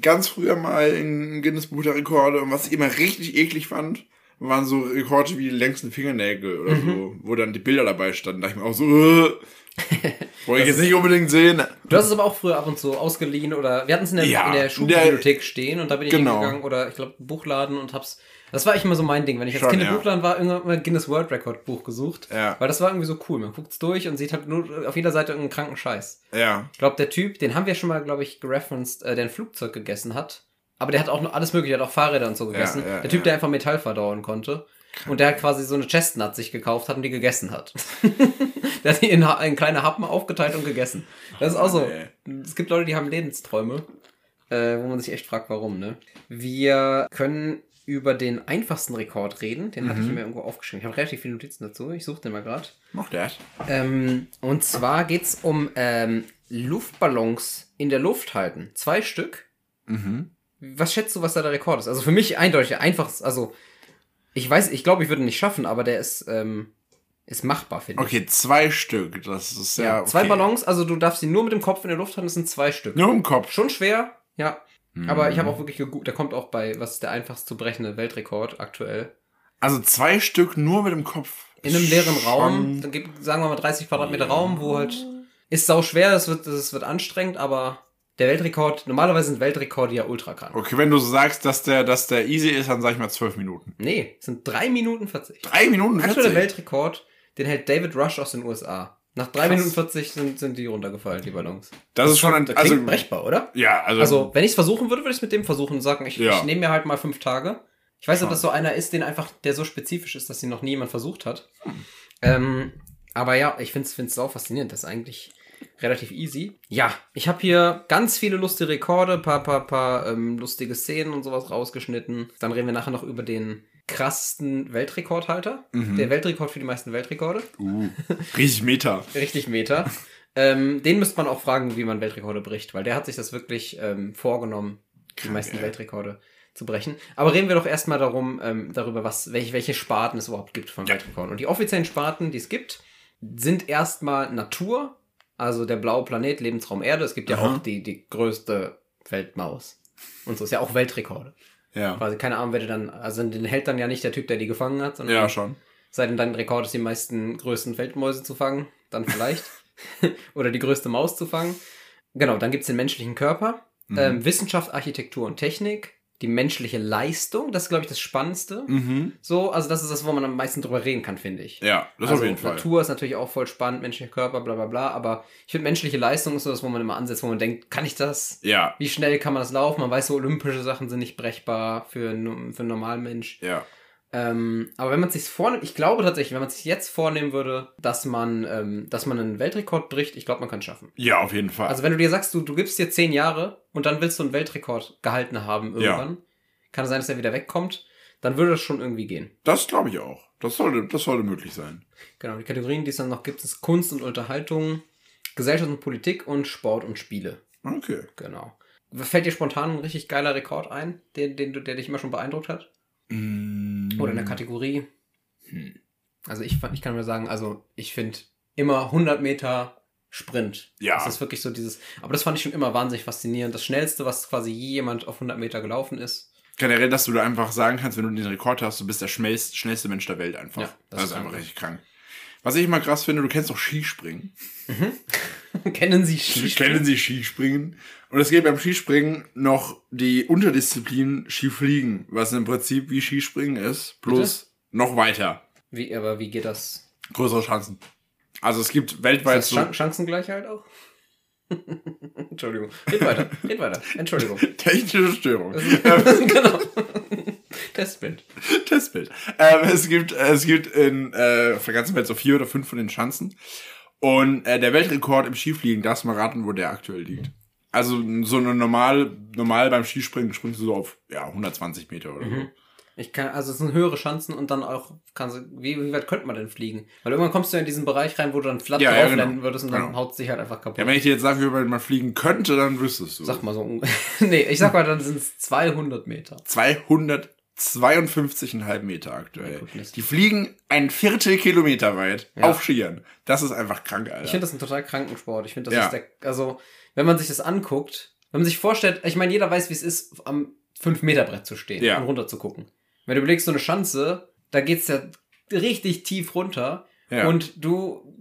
S2: ganz früher mal in Guinness Buch der Rekorde und was ich immer richtig eklig fand, waren so Rekorde wie die längsten Fingernägel oder
S1: Mhm.
S2: so, wo dann die Bilder dabei standen. Da dachte ich mir auch so, äh, wollte ich jetzt nicht unbedingt sehen.
S1: Du hast es aber auch früher ab und zu ausgeliehen oder wir hatten es in der,
S2: Ja,
S1: in der
S2: der-
S1: Schulbibliothek stehen und da bin ich
S2: Genau.
S1: hingegangen oder ich glaube Buchladen und hab's. Das war echt immer so mein Ding. Wenn ich als
S2: Schon,
S1: Kind im
S2: ja.
S1: Buchladen war, irgendwann mal Guinness World Record Buch gesucht.
S2: Ja.
S1: Weil das war irgendwie so cool. Man guckt's durch und sieht halt nur auf jeder Seite irgendeinen kranken Scheiß.
S2: Ja.
S1: Ich glaube, der Typ, den haben wir schon mal, glaube ich, gereferenced, äh, der ein Flugzeug gegessen hat. Aber der hat auch noch alles mögliche, der hat auch Fahrräder und so gegessen.
S2: ja,
S1: der Typ,
S2: ja.
S1: der einfach Metall verdauen konnte. Und der hat quasi so eine Chestnut sich gekauft hat und die gegessen hat. der hat die in, in kleine Happen aufgeteilt und gegessen. Das ist auch so.
S2: Mann,
S1: Es gibt Leute, die haben Lebensträume, äh, wo man sich echt fragt, warum, ne? Wir können über den einfachsten Rekord reden. Den hatte ich mir irgendwo aufgeschrieben. Ich habe relativ viele Notizen dazu. Ich suche den mal gerade.
S2: Mach das.
S1: Ähm, und zwar geht's um ähm, Luftballons in der Luft halten. Zwei Stück.
S2: Mhm.
S1: Was schätzt du, was da der Rekord ist? Also für mich eindeutig einfach, also ich weiß, ich glaube, ich würde ihn nicht schaffen, aber der ist, ähm, ist machbar, finde ich.
S2: Okay, zwei Stück. Das ist ja.
S1: Ja,
S2: okay.
S1: Zwei Ballons, also du darfst sie nur mit dem Kopf in der Luft halten, das sind zwei Stück.
S2: Nur im Kopf.
S1: Schon schwer, ja.
S2: Mhm.
S1: Aber ich habe auch wirklich geguckt, der kommt auch bei, was ist der einfachst zu brechende Weltrekord aktuell.
S2: Also zwei Stück nur mit dem Kopf.
S1: In einem leeren
S2: Schon-
S1: Raum, dann gibt, sagen wir mal 30 Quadratmeter
S2: Ja.
S1: Raum, wo halt, ist sau schwer, das wird, das wird anstrengend, aber der Weltrekord, normalerweise sind Weltrekorde ja ultra krank.
S2: Okay, wenn du sagst, dass der, dass der easy ist, dann sag ich mal zwölf Minuten.
S1: Nee, es sind drei Minuten 40.
S2: Drei Minuten
S1: Aktueller
S2: 40.
S1: Weltrekord, den hält David Rush aus den USA. Nach drei
S2: Krass.
S1: Minuten 40 sind, sind die runtergefallen, die Ballons.
S2: Das ist schon ein,
S1: Das
S2: also,
S1: brechbar, oder?
S2: ja, also,
S1: Also, wenn ich es versuchen würde, würde ich es mit dem versuchen und sagen, ich,
S2: Ja.
S1: ich nehme mir halt mal fünf Tage. Ich weiß nicht, ob
S2: Schon.
S1: das so einer ist, den einfach, der so spezifisch ist, dass ihn noch nie jemand versucht hat.
S2: Hm.
S1: Ähm, aber ja, ich finde es sau faszinierend. Das ist eigentlich relativ easy. Ja, ich habe hier ganz viele lustige Rekorde, paar, paar, paar ähm, lustige Szenen und sowas rausgeschnitten. Dann reden wir nachher noch über den krassesten Weltrekordhalter.
S2: Mhm.
S1: Der Weltrekord für die meisten Weltrekorde.
S2: uh, richtig Meter.
S1: Richtig Meter. ähm, den müsste man auch fragen, wie man Weltrekorde bricht, weil der hat sich das wirklich ähm, vorgenommen, die
S2: Krank,
S1: meisten
S2: ey.
S1: Weltrekorde zu brechen. Aber reden wir doch erstmal darum, ähm, darüber, was, welche, welche Sparten es überhaupt gibt von
S2: Ja.
S1: Weltrekorden. Und die offiziellen Sparten, die es gibt, sind erstmal Natur, also der blaue Planet, Lebensraum Erde. Es gibt ja
S2: Aha.
S1: auch die, die größte Feldmaus. Und so ist ja auch Weltrekorde.
S2: Ja.
S1: Quasi keine Ahnung, wer dann, also den hält dann ja nicht der Typ, der die gefangen hat, sondern
S2: Ja, schon.
S1: Sei denn dein Rekord ist, die meisten größten Feldmäuse zu fangen, dann vielleicht. Oder die größte Maus zu fangen. Genau, dann gibt's den menschlichen Körper.
S2: Mhm.
S1: Ähm, Wissenschaft, Architektur und Technik. Die menschliche Leistung, das ist, glaube ich, das Spannendste.
S2: Mhm.
S1: So, also das ist das, wo man am meisten drüber reden kann, finde ich.
S2: Ja, das
S1: also
S2: auf jeden Fall.
S1: Natur ist natürlich auch voll spannend, menschlicher Körper, bla bla bla, aber ich finde, menschliche Leistung ist so das, wo man immer ansetzt, wo man denkt, kann ich das?
S2: Ja,
S1: Wie schnell kann man das laufen? Man weiß, so olympische Sachen sind nicht brechbar für, für einen normalen Mensch.
S2: ja.
S1: Ähm, aber wenn man sich vornimmt, ich glaube tatsächlich, wenn man sich jetzt vornehmen würde, dass man, ähm, dass man einen Weltrekord bricht, ich glaube, man kann es schaffen.
S2: Ja, auf jeden Fall.
S1: Also wenn du dir sagst, du, du gibst dir zehn Jahre und dann willst du einen Weltrekord gehalten haben irgendwann, kann es sein, dass er wieder wegkommt, dann würde das schon irgendwie gehen.
S2: das glaube ich auch. Das sollte, das sollte möglich sein.
S1: Genau, die Kategorien, die es dann noch gibt, ist Kunst und Unterhaltung, Gesellschaft und Politik und Sport und Spiele.
S2: Okay.
S1: Genau. Fällt dir spontan ein richtig geiler Rekord ein, den, den, du- der dich immer schon beeindruckt hat?
S2: Mm.
S1: Oder in der Kategorie. Hm. Also ich, ich kann nur sagen, also ich finde immer 100 Meter Sprint.
S2: Ja.
S1: Das ist wirklich so dieses, aber das fand ich schon immer wahnsinnig faszinierend. Das schnellste, was quasi je jemand auf 100 Meter gelaufen ist.
S2: Generell, dass du da einfach sagen kannst, wenn du den Rekord hast, du bist der schnellst, schnellste Mensch der Welt einfach.
S1: Ja,
S2: das,
S1: das
S2: ist
S1: ist
S2: einfach richtig krank. Was ich immer krass finde, du kennst doch Skispringen.
S1: Kennen Sie Skispringen?
S2: Kennen Sie Skispringen? Und es gibt beim Skispringen noch die Unterdisziplin Skifliegen, was im Prinzip wie Skispringen ist, plus noch weiter.
S1: Wie, aber wie geht das?
S2: Größere Chancen. Also es gibt
S1: Ist
S2: weltweit
S1: das
S2: so.
S1: Chan Chancengleichheit auch? Entschuldigung. Red weiter, red weiter. Entschuldigung.
S2: Technische Störung.
S1: genau. Testbild.
S2: Testbild. Ähm, es gibt, es gibt in äh, auf der ganzen Welt so vier oder fünf von den Schanzen. Und äh, der Weltrekord im Skifliegen, darfst du mal raten, wo der aktuell liegt. Also so eine normal, normal beim Skispringen springst du so auf ja, 120 Meter oder so.
S1: Ich kann, also es sind höhere Chancen und dann auch, kannst du, wie, wie weit könnte man denn fliegen? Weil irgendwann kommst du in diesen Bereich rein, wo du dann flatt
S2: Ja, ja,
S1: drauf
S2: genau.
S1: landen würdest und dann
S2: Genau.
S1: haut sich halt einfach kaputt.
S2: Ja, wenn ich dir jetzt sage, wie weit man fliegen könnte, dann wüsstest du.
S1: Sag mal so. nee, ich sag mal, dann sind es 200 Meter.
S2: 252,5 Meter aktuell. Die fliegen ein Viertel Kilometer weit
S1: Ja.
S2: auf Skiern. Das ist einfach krank, Alter.
S1: Ich finde das ein total kranken Sport. Ich finde, das
S2: Ja.
S1: ist der, also, wenn man sich das anguckt, wenn man sich vorstellt, ich meine, jeder weiß, wie es ist, am 5-Meter-Brett zu stehen
S2: Ja.
S1: und runter zu gucken. Wenn du überlegst, so eine Schanze, da geht's ja richtig tief runter
S2: ja.
S1: und du,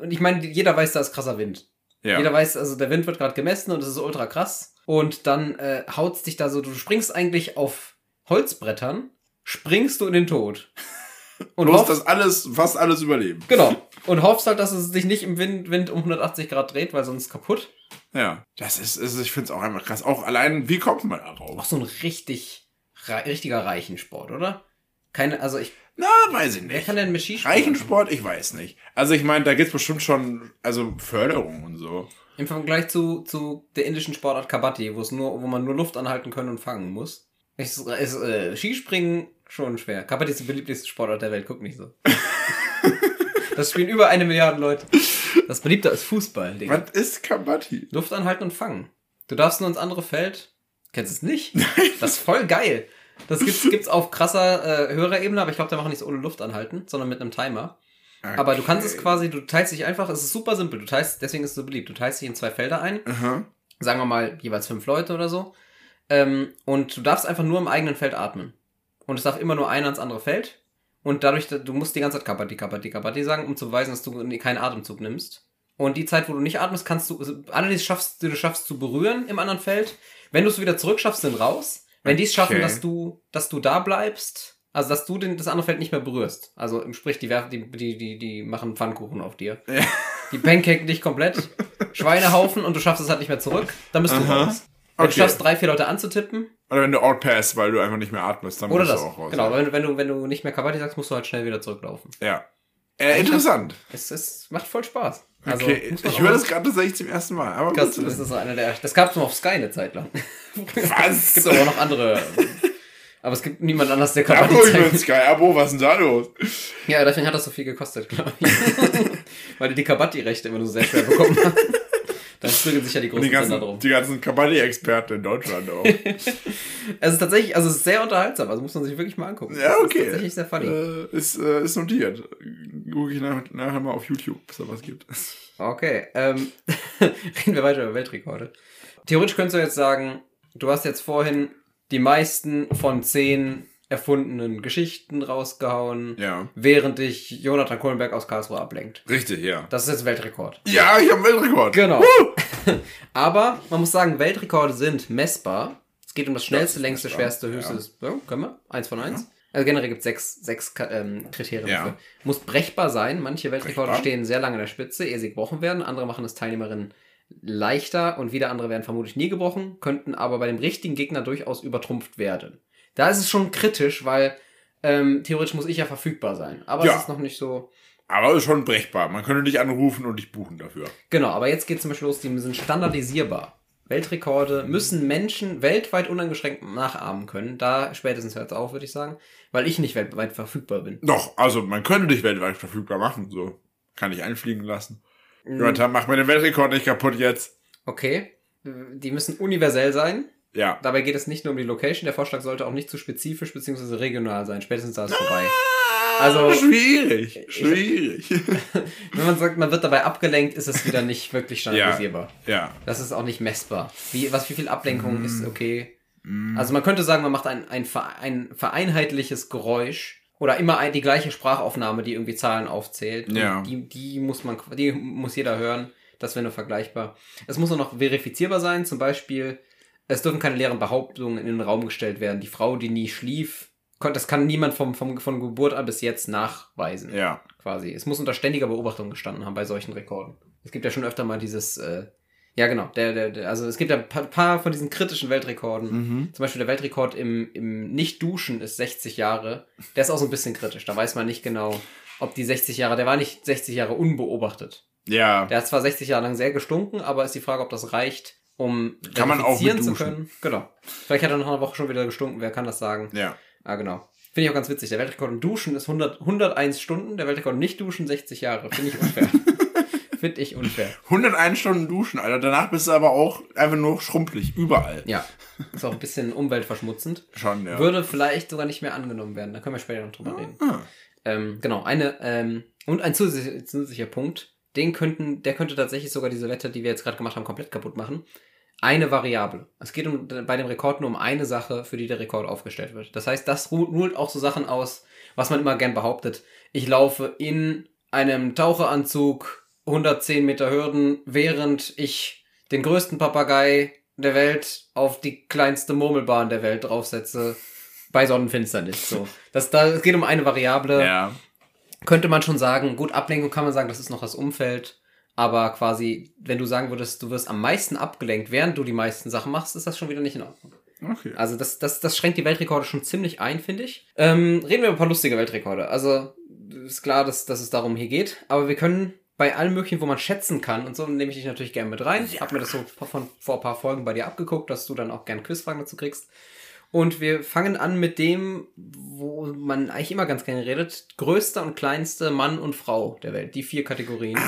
S1: und ich meine, jeder weiß, da ist krasser Wind.
S2: ja.
S1: Jeder weiß, also der Wind wird gerade gemessen und es ist ultra krass. Und dann äh, haut's dich da so, du springst eigentlich auf Holzbrettern, springst du in den Tod. Und
S2: Bloß
S1: hoffst,
S2: das alles, fast alles überleben.
S1: genau. Und hoffst halt, dass es sich nicht im Wind, Wind um 180 Grad dreht, weil sonst kaputt.
S2: Ja. Das ist, ist ich finde es auch einfach krass. Auch allein, wie kommt man
S1: Auch
S2: darauf?
S1: so ein richtig, rei- richtiger Reichensport, oder? Keine, also ich,
S2: Na, weiß ich
S1: wer
S2: nicht.
S1: kann denn mit Skispringen?
S2: Reichensport, ich weiß nicht. Also ich meine, da gibt's bestimmt schon, also Förderung und so.
S1: Im Vergleich zu, zu der indischen Sportart Kabaddi, wo es nur, wo man nur Luft anhalten können und fangen muss. Ist, ist äh, Skispringen schon schwer. Kabaddi ist die beliebteste Sportart der Welt, guck nicht so. das spielen über eine Milliarde Leute. Das ist beliebter als Fußball, Digga.
S2: Was ist Kabatti?
S1: Luft anhalten und fangen. Du darfst nur ins andere Feld. Kennst du es nicht? Das ist voll geil. Das gibt's, gibt's auf krasser äh, höherer Ebene, aber ich glaube, da machen es ohne Luft anhalten, sondern mit einem Timer. Aber du kannst es quasi, du teilst dich einfach, es ist super simpel. Du teilst, deswegen ist es so beliebt. Du teilst dich in zwei Felder ein,
S2: Aha.
S1: sagen wir mal jeweils fünf Leute oder so. Ähm, und du darfst einfach nur im eigenen Feld atmen. Und es darf immer nur einer ins andere Feld. Und dadurch, du musst die ganze Zeit Kapati, Kapati, Kapati sagen, um zu beweisen, dass du keinen Atemzug nimmst. Und die Zeit, wo du nicht atmest, kannst du, also alle, die es schaffst, die du schaffst zu berühren im anderen Feld, wenn du es wieder zurück schaffst, sind raus. Wenn die es schaffen,
S2: Okay.
S1: dass du, dass du da bleibst, also dass du den, das andere Feld nicht mehr berührst. Also im Sprich, die werfen, die, die, die, die machen Pfannkuchen auf dir.
S2: Ja.
S1: Die pancaken dich komplett. Schweinehaufen und du schaffst es halt nicht mehr zurück. Dann bist du
S2: Aha.
S1: raus. Wenn
S2: Okay.
S1: du schaffst, drei, vier Leute anzutippen.
S2: Oder wenn du outpass, weil du einfach nicht mehr atmest, dann
S1: Oder
S2: musst
S1: das.
S2: du auch raus.
S1: Genau, wenn, du- wenn, du, wenn du nicht mehr Kabaddi sagst, musst du halt schnell wieder zurücklaufen.
S2: Ja. Äh, interessant.
S1: Es, es macht voll Spaß. Also,
S2: okay, ich höre das gerade tatsächlich zum ersten Mal. Aber
S1: Krass,
S2: gut.
S1: das ist so einer der. Das gab es nur auf Sky eine Zeit lang.
S2: Was?
S1: Es gibt aber auch noch andere. Aber es gibt niemand anders, der
S2: Abo
S1: Kabaddi
S2: über
S1: zeigt.
S2: Sky, Abo, was ist denn da los?
S1: Ja, deswegen hat das so viel gekostet, glaube ich. Weil die die Kabaddi-Rechte immer nur sehr schwer bekommen haben. Da prügeln sich ja die
S2: Und die
S1: großen Sender
S2: ganzen,
S1: drum.
S2: die ganzen Kabaddi-Experten in Deutschland auch.
S1: Es ist tatsächlich, also es ist sehr unterhaltsam, also muss man sich wirklich mal angucken.
S2: ja,
S1: Das
S2: okay.
S1: Ist tatsächlich sehr funny.
S2: Äh, ist, äh, ist notiert. Gucke ich nach, nachher mal auf YouTube, ob es da was gibt.
S1: Okay, ähm, reden wir weiter über Weltrekorde. Theoretisch könntest du jetzt sagen, du hast jetzt vorhin die meisten von zehn erfundenen Geschichten rausgehauen,
S2: Ja.
S1: während dich Jonathan Kohlenberg aus Karlsruhe ablenkt.
S2: Richtig, ja.
S1: Das ist jetzt Weltrekord.
S2: Ja, ich habe einen Weltrekord.
S1: Genau. Aber man muss sagen, Weltrekorde sind messbar. Es geht um das schnellste,
S2: ist
S1: längste,
S2: messbar,
S1: schwerste, höchste.
S2: ja.
S1: Das, ja, können wir? Eins von eins. Also generell gibt es sechs, sechs ähm, Kriterien
S2: Ja.
S1: dafür. Muss brechbar sein. Manche Weltrekorde
S2: Brechbar.
S1: stehen sehr lange an der Spitze, ehe sie gebrochen werden. Andere machen es Teilnehmerinnen leichter und wieder andere werden vermutlich nie gebrochen, könnten aber bei dem richtigen Gegner durchaus übertrumpft werden. Da ist es schon kritisch, weil ähm, theoretisch muss ich ja verfügbar sein. Aber
S2: Ja.
S1: es ist noch nicht so.
S2: Aber ist schon brechbar. Man könnte dich anrufen und dich buchen dafür.
S1: Genau, aber jetzt geht zum Beispiel los, die sind standardisierbar. Weltrekorde müssen Menschen weltweit uneingeschränkt nachahmen können. Da spätestens hört es auf, würde ich sagen. Weil ich nicht weltweit verfügbar bin.
S2: Doch, also man könnte dich weltweit verfügbar machen. So kann ich einfliegen lassen.
S1: Mhm.
S2: Jonathan, mach mir den Weltrekord nicht kaputt jetzt.
S1: Okay. Die müssen universell sein.
S2: Ja.
S1: Dabei geht es nicht nur um die Location. Der Vorschlag sollte auch nicht zu spezifisch bzw. regional sein. Spätestens da ist vorbei. Also-
S2: schwierig, schwierig.
S1: Wenn man sagt, man wird dabei abgelenkt, ist es wieder nicht wirklich standardisierbar.
S2: ja.
S1: Das ist auch nicht messbar. Wie, was, wie viel Ablenkung
S2: Mm.
S1: ist okay? Also man könnte sagen, man macht ein, ein, ein vereinheitliches Geräusch oder immer ein, die gleiche Sprachaufnahme, die irgendwie Zahlen aufzählt.
S2: Ja.
S1: Die, die muss man, die muss jeder hören. Das wäre nur vergleichbar. Es muss auch noch verifizierbar sein. Zum Beispiel, es dürfen keine leeren Behauptungen in den Raum gestellt werden. Die Frau, die nie schlief, das kann niemand vom, vom, von Geburt an bis jetzt nachweisen
S2: Ja.
S1: quasi. Es muss unter ständiger Beobachtung gestanden haben bei solchen Rekorden. Es gibt ja schon öfter mal dieses, äh, Ja, genau. Der, der, der, also es gibt ja ein paar, paar von diesen kritischen Weltrekorden.
S2: Mhm.
S1: Zum Beispiel der Weltrekord im, im Nicht-Duschen ist 60 Jahre. Der ist auch so ein bisschen kritisch. Da weiß man nicht genau, ob die 60 Jahre, der war nicht 60 Jahre unbeobachtet.
S2: Ja.
S1: Der hat zwar 60 Jahre lang sehr gestunken, aber ist die Frage, ob das reicht, um
S2: Kann man auch mit
S1: zu können. Genau. Vielleicht hat er nach einer Woche schon wieder gestunken, wer kann das sagen?
S2: Ja.
S1: Ah, genau. Finde ich auch ganz witzig. Der Weltrekord im Duschen ist 100, 101 Stunden, der Weltrekord im Nicht-Duschen 60 Jahre. Finde ich unfair. Finde ich unfair.
S2: 101 Stunden duschen, Alter. Danach bist du aber auch einfach nur schrumpelig. Überall.
S1: Ja. Ist auch ein bisschen umweltverschmutzend.
S2: Schon, ja.
S1: Würde vielleicht sogar nicht mehr angenommen werden. Da können wir später noch drüber reden.
S2: Ah.
S1: Ähm, genau, eine, ähm, und ein zusätzlicher, zusätzlicher Punkt, den könnten, der könnte tatsächlich sogar diese Wette, die wir jetzt gerade gemacht haben, komplett kaputt machen. Eine Variable. Es geht um, bei dem Rekord nur um eine Sache, für die der Rekord aufgestellt wird. Das heißt, das ru- holt auch so Sachen aus, was man immer gern behauptet. Ich laufe in einem Taucheranzug 110 Meter Hürden, während ich den größten Papagei der Welt auf die kleinste Murmelbahn der Welt draufsetze bei Sonnenfinsternis. So. Das, da, es geht um eine Variable
S2: Ja.
S1: Könnte man schon sagen, gut, Ablenkung kann man sagen, das ist noch das Umfeld. Aber quasi, wenn du sagen würdest, du wirst am meisten abgelenkt, während du die meisten Sachen machst, ist das schon wieder nicht in Ordnung.
S2: Okay.
S1: Also das, das, das schränkt die Weltrekorde schon ziemlich ein, finde ich. Ähm, reden wir über ein paar lustige Weltrekorde. Also ist klar, dass, dass es darum hier geht. Aber wir können bei allem möglichen, wo man schätzen kann, und so nehme ich dich natürlich gerne mit rein. Ich habe mir das so von, vor ein paar Folgen bei dir abgeguckt, dass du dann auch gern Quizfragen dazu kriegst. Und wir fangen an mit dem, wo man eigentlich immer ganz gerne redet. Größter und kleinste Mann und Frau der Welt. Die vier Kategorien.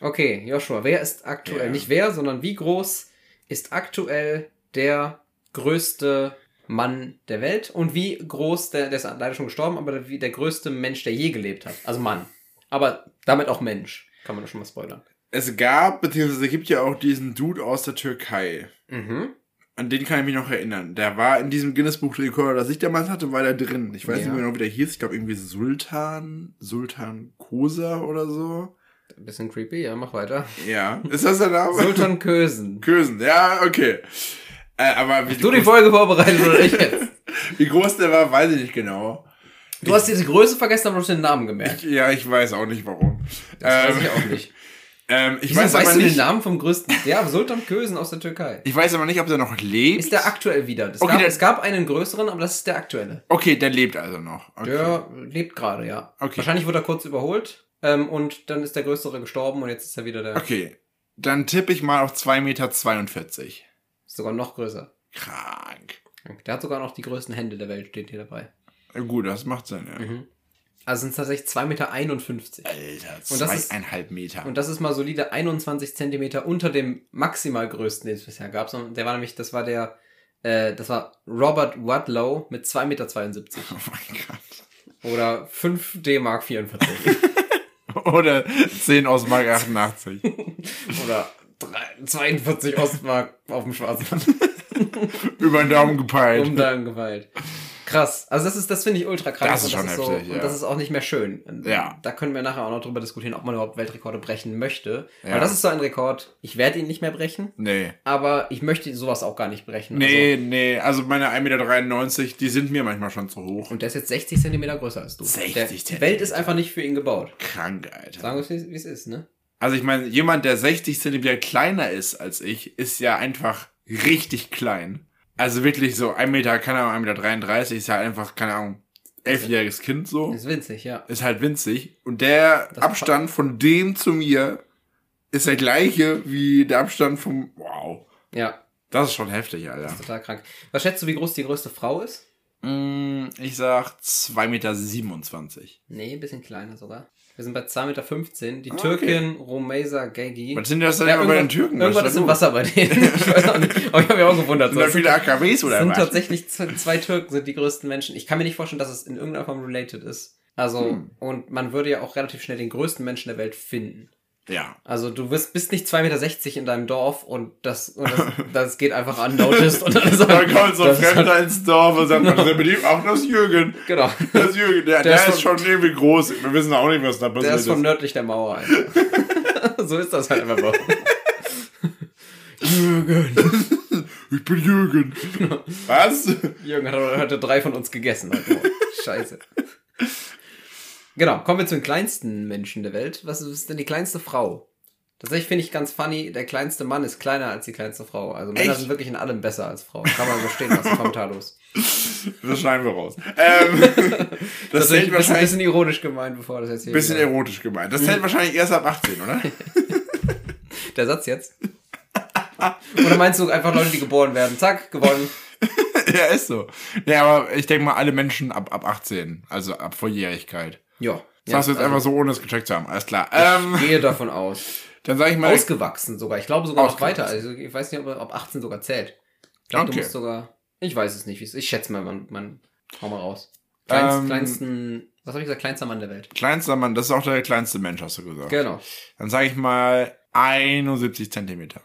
S1: Okay, Joshua, wer ist aktuell,
S2: Ja.
S1: nicht wer, sondern wie groß ist aktuell der größte Mann der Welt und wie groß, der, der ist leider schon gestorben, aber wie der größte Mensch, der je gelebt hat. Also Mann. Aber damit auch Mensch. Kann man doch schon mal spoilern.
S2: Es gab, beziehungsweise gibt ja auch diesen Dude aus der Türkei.
S1: Mhm.
S2: An den kann ich mich noch erinnern. Der war in diesem Guinness-Buch-Rekord, das ich damals hatte, war der drin. Ich weiß
S1: Ja.
S2: nicht mehr genau, wie der hieß. Ich glaube irgendwie Sultan, Sultan Kosa oder so.
S1: Ein bisschen creepy, ja, mach weiter.
S2: Ja. Ist das der Name?
S1: Sultan Kösen.
S2: Kösen, ja, okay. Äh, aber wie,
S1: Du die
S2: groß,
S1: Folge vorbereitet oder ich jetzt?
S2: wie groß der war, weiß ich nicht genau.
S1: Du hast diese Größe vergessen, aber du hast den Namen gemerkt.
S2: Ja, ich weiß auch nicht warum.
S1: Das weiß
S2: Ähm,
S1: ich auch nicht.
S2: Ähm, ich
S1: Wieso
S2: weiß
S1: weißt
S2: aber
S1: du
S2: nicht.
S1: den Namen vom größten? Ja, Sultan Kösen aus der Türkei.
S2: Ich weiß aber nicht, ob der noch lebt.
S1: Ist der aktuell wieder? Es,
S2: Okay,
S1: gab,
S2: der-
S1: es gab einen größeren, aber das ist der aktuelle.
S2: okay, der lebt also noch. Okay.
S1: Der lebt gerade, ja.
S2: Okay.
S1: Wahrscheinlich wurde er kurz überholt ähm, und dann ist der größere gestorben und jetzt ist er wieder der.
S2: Okay. Dann tippe ich mal auf 2,42 Meter.
S1: Ist sogar noch größer.
S2: Krank.
S1: Der hat sogar noch die größten Hände der Welt, steht hier dabei.
S2: Ja, gut, das macht Sinn, ja.
S1: Mhm. Also sind es tatsächlich 2,51 Meter.
S2: Alter,
S1: Und das ist-
S2: zweieinhalb Meter.
S1: Und das ist mal solide 21 Zentimeter unter dem maximal größten, den es bisher gab. Sondern Der war nämlich, das war der, äh, das war Robert Wadlow mit 2,72 Meter.
S2: oh mein Gott.
S1: Oder 5 D-Mark 44.
S2: Oder 10 aus Mark 88.
S1: Oder 3, 42 Ostmark auf dem Schwarzmarkt.
S2: Über den Daumen gepeilt.
S1: Umgeweiht. Krass. Also das ist, das finde ich ultra krass.
S2: Das ist schon
S1: so,
S2: heftig, ja.
S1: Und das ist auch nicht mehr schön. Und
S2: Ja.
S1: Da können wir nachher auch noch drüber diskutieren, ob man überhaupt Weltrekorde brechen möchte.
S2: Ja.
S1: Weil das ist so ein Rekord. Ich werde ihn nicht mehr brechen,
S2: Nee.
S1: aber ich möchte sowas auch gar nicht brechen.
S2: Nee, nee. Also meine 1,93 Meter, die sind mir manchmal schon zu hoch.
S1: Also, und der ist jetzt 60 Zentimeter größer als du.
S2: 60
S1: der, Die. Welt ist einfach nicht für ihn gebaut.
S2: Krank, Alter.
S1: Sagen wir es, wie wie es ist, ne?
S2: Also ich meine, jemand, der 60 Zentimeter kleiner ist als ich, ist ja einfach richtig klein. Also wirklich so 1 Meter, keine Ahnung, 1,33 Meter ist ja einfach, keine Ahnung, elfjähriges Kind so.
S1: Ist winzig, ja.
S2: Ist halt winzig. Und der
S1: Das-
S2: Abstand von dem zu mir ist der gleiche wie der Abstand vom... Wow.
S1: Ja,
S2: Das ist schon heftig, Alter.
S1: total krank. Was schätzt du, wie groß die größte Frau ist?
S2: Mm, ich sag 2,27 Meter.
S1: Nee, ein bisschen kleiner sogar. Wir sind bei 2,15 Meter. Die
S2: Ah,
S1: Türkin Romeza Gegi.
S2: Was sind das denn immer bei den Türken? Was
S1: Irgendwas ist
S2: da
S1: im? Wasser bei denen. ich weiß auch nicht. Aber ich habe mich auch gewundert.
S2: Sind da
S1: So,
S2: viele AKWs oder
S1: sind
S2: was?
S1: tatsächlich zwei Türken sind die größten Menschen. Ich kann mir nicht vorstellen, dass es in irgendeiner Form related ist. Also,
S2: Hm.
S1: und man würde ja auch relativ schnell den größten Menschen der Welt finden.
S2: Ja.
S1: Also du wirst, bist nicht 2,60 Meter in deinem Dorf und das, und das, das geht einfach unnoticed und dann ist
S2: Da
S1: halt-
S2: kommt so ein Fremder
S1: halt-
S2: ins Dorf und sagt, denn mit ihm? Ach, das Jürgen.
S1: Genau.
S2: Das Jürgen. Der, der,
S1: Der ist
S2: ist schon irgendwie groß. Wir wissen auch nicht, was da passiert
S1: Der ist
S2: ist.
S1: von nördlich der Mauer, so ist das halt einfach. Jürgen.
S2: Ich bin Jürgen. Was?
S1: Jürgen hat heute drei von uns gegessen. Scheiße. Genau, kommen wir zu den kleinsten Menschen der Welt. Was ist denn die kleinste Frau Tatsächlich finde ich ganz funny, der kleinste Mann ist kleiner als die kleinste Frau. Also Männer
S2: Echt?
S1: sind wirklich in allem besser als Frauen. Kann man so stehen lassen, kommentarlos.
S2: Das schneiden wir raus. Ähm, das
S1: Das ist ein bisschen, bisschen ironisch gemeint, bevor das jetzt hier...
S2: bisschen erotisch gemeint. Das zählt wahrscheinlich erst ab 18, oder?
S1: Der Satz jetzt? Oder meinst du einfach Leute, die geboren werden? Zack, gewonnen.
S2: ja, ist so. Ja, aber ich denke mal, alle Menschen ab, ab 18, also ab Volljährigkeit.
S1: Ja.
S2: Das hast du jetzt
S1: also,
S2: einfach so, ohne es gecheckt zu haben. Alles klar. Ähm,
S1: Ich gehe davon aus.
S2: dann sage ich mal,
S1: Ausgewachsen sogar. Ich glaube sogar noch weiter. Also ich weiß nicht, ob, ob 18 sogar zählt. Ich glaube,
S2: Okay.
S1: du musst sogar. Ich weiß es nicht. wie es- Ich schätze mal, man, man hau mal raus. Kleinst,
S2: Ähm,
S1: kleinsten, was habe ich gesagt? Kleinster Mann der Welt.
S2: kleinster Mann, das ist auch der kleinste Mensch, hast du gesagt.
S1: Genau.
S2: Dann sage ich mal 71 Zentimeter.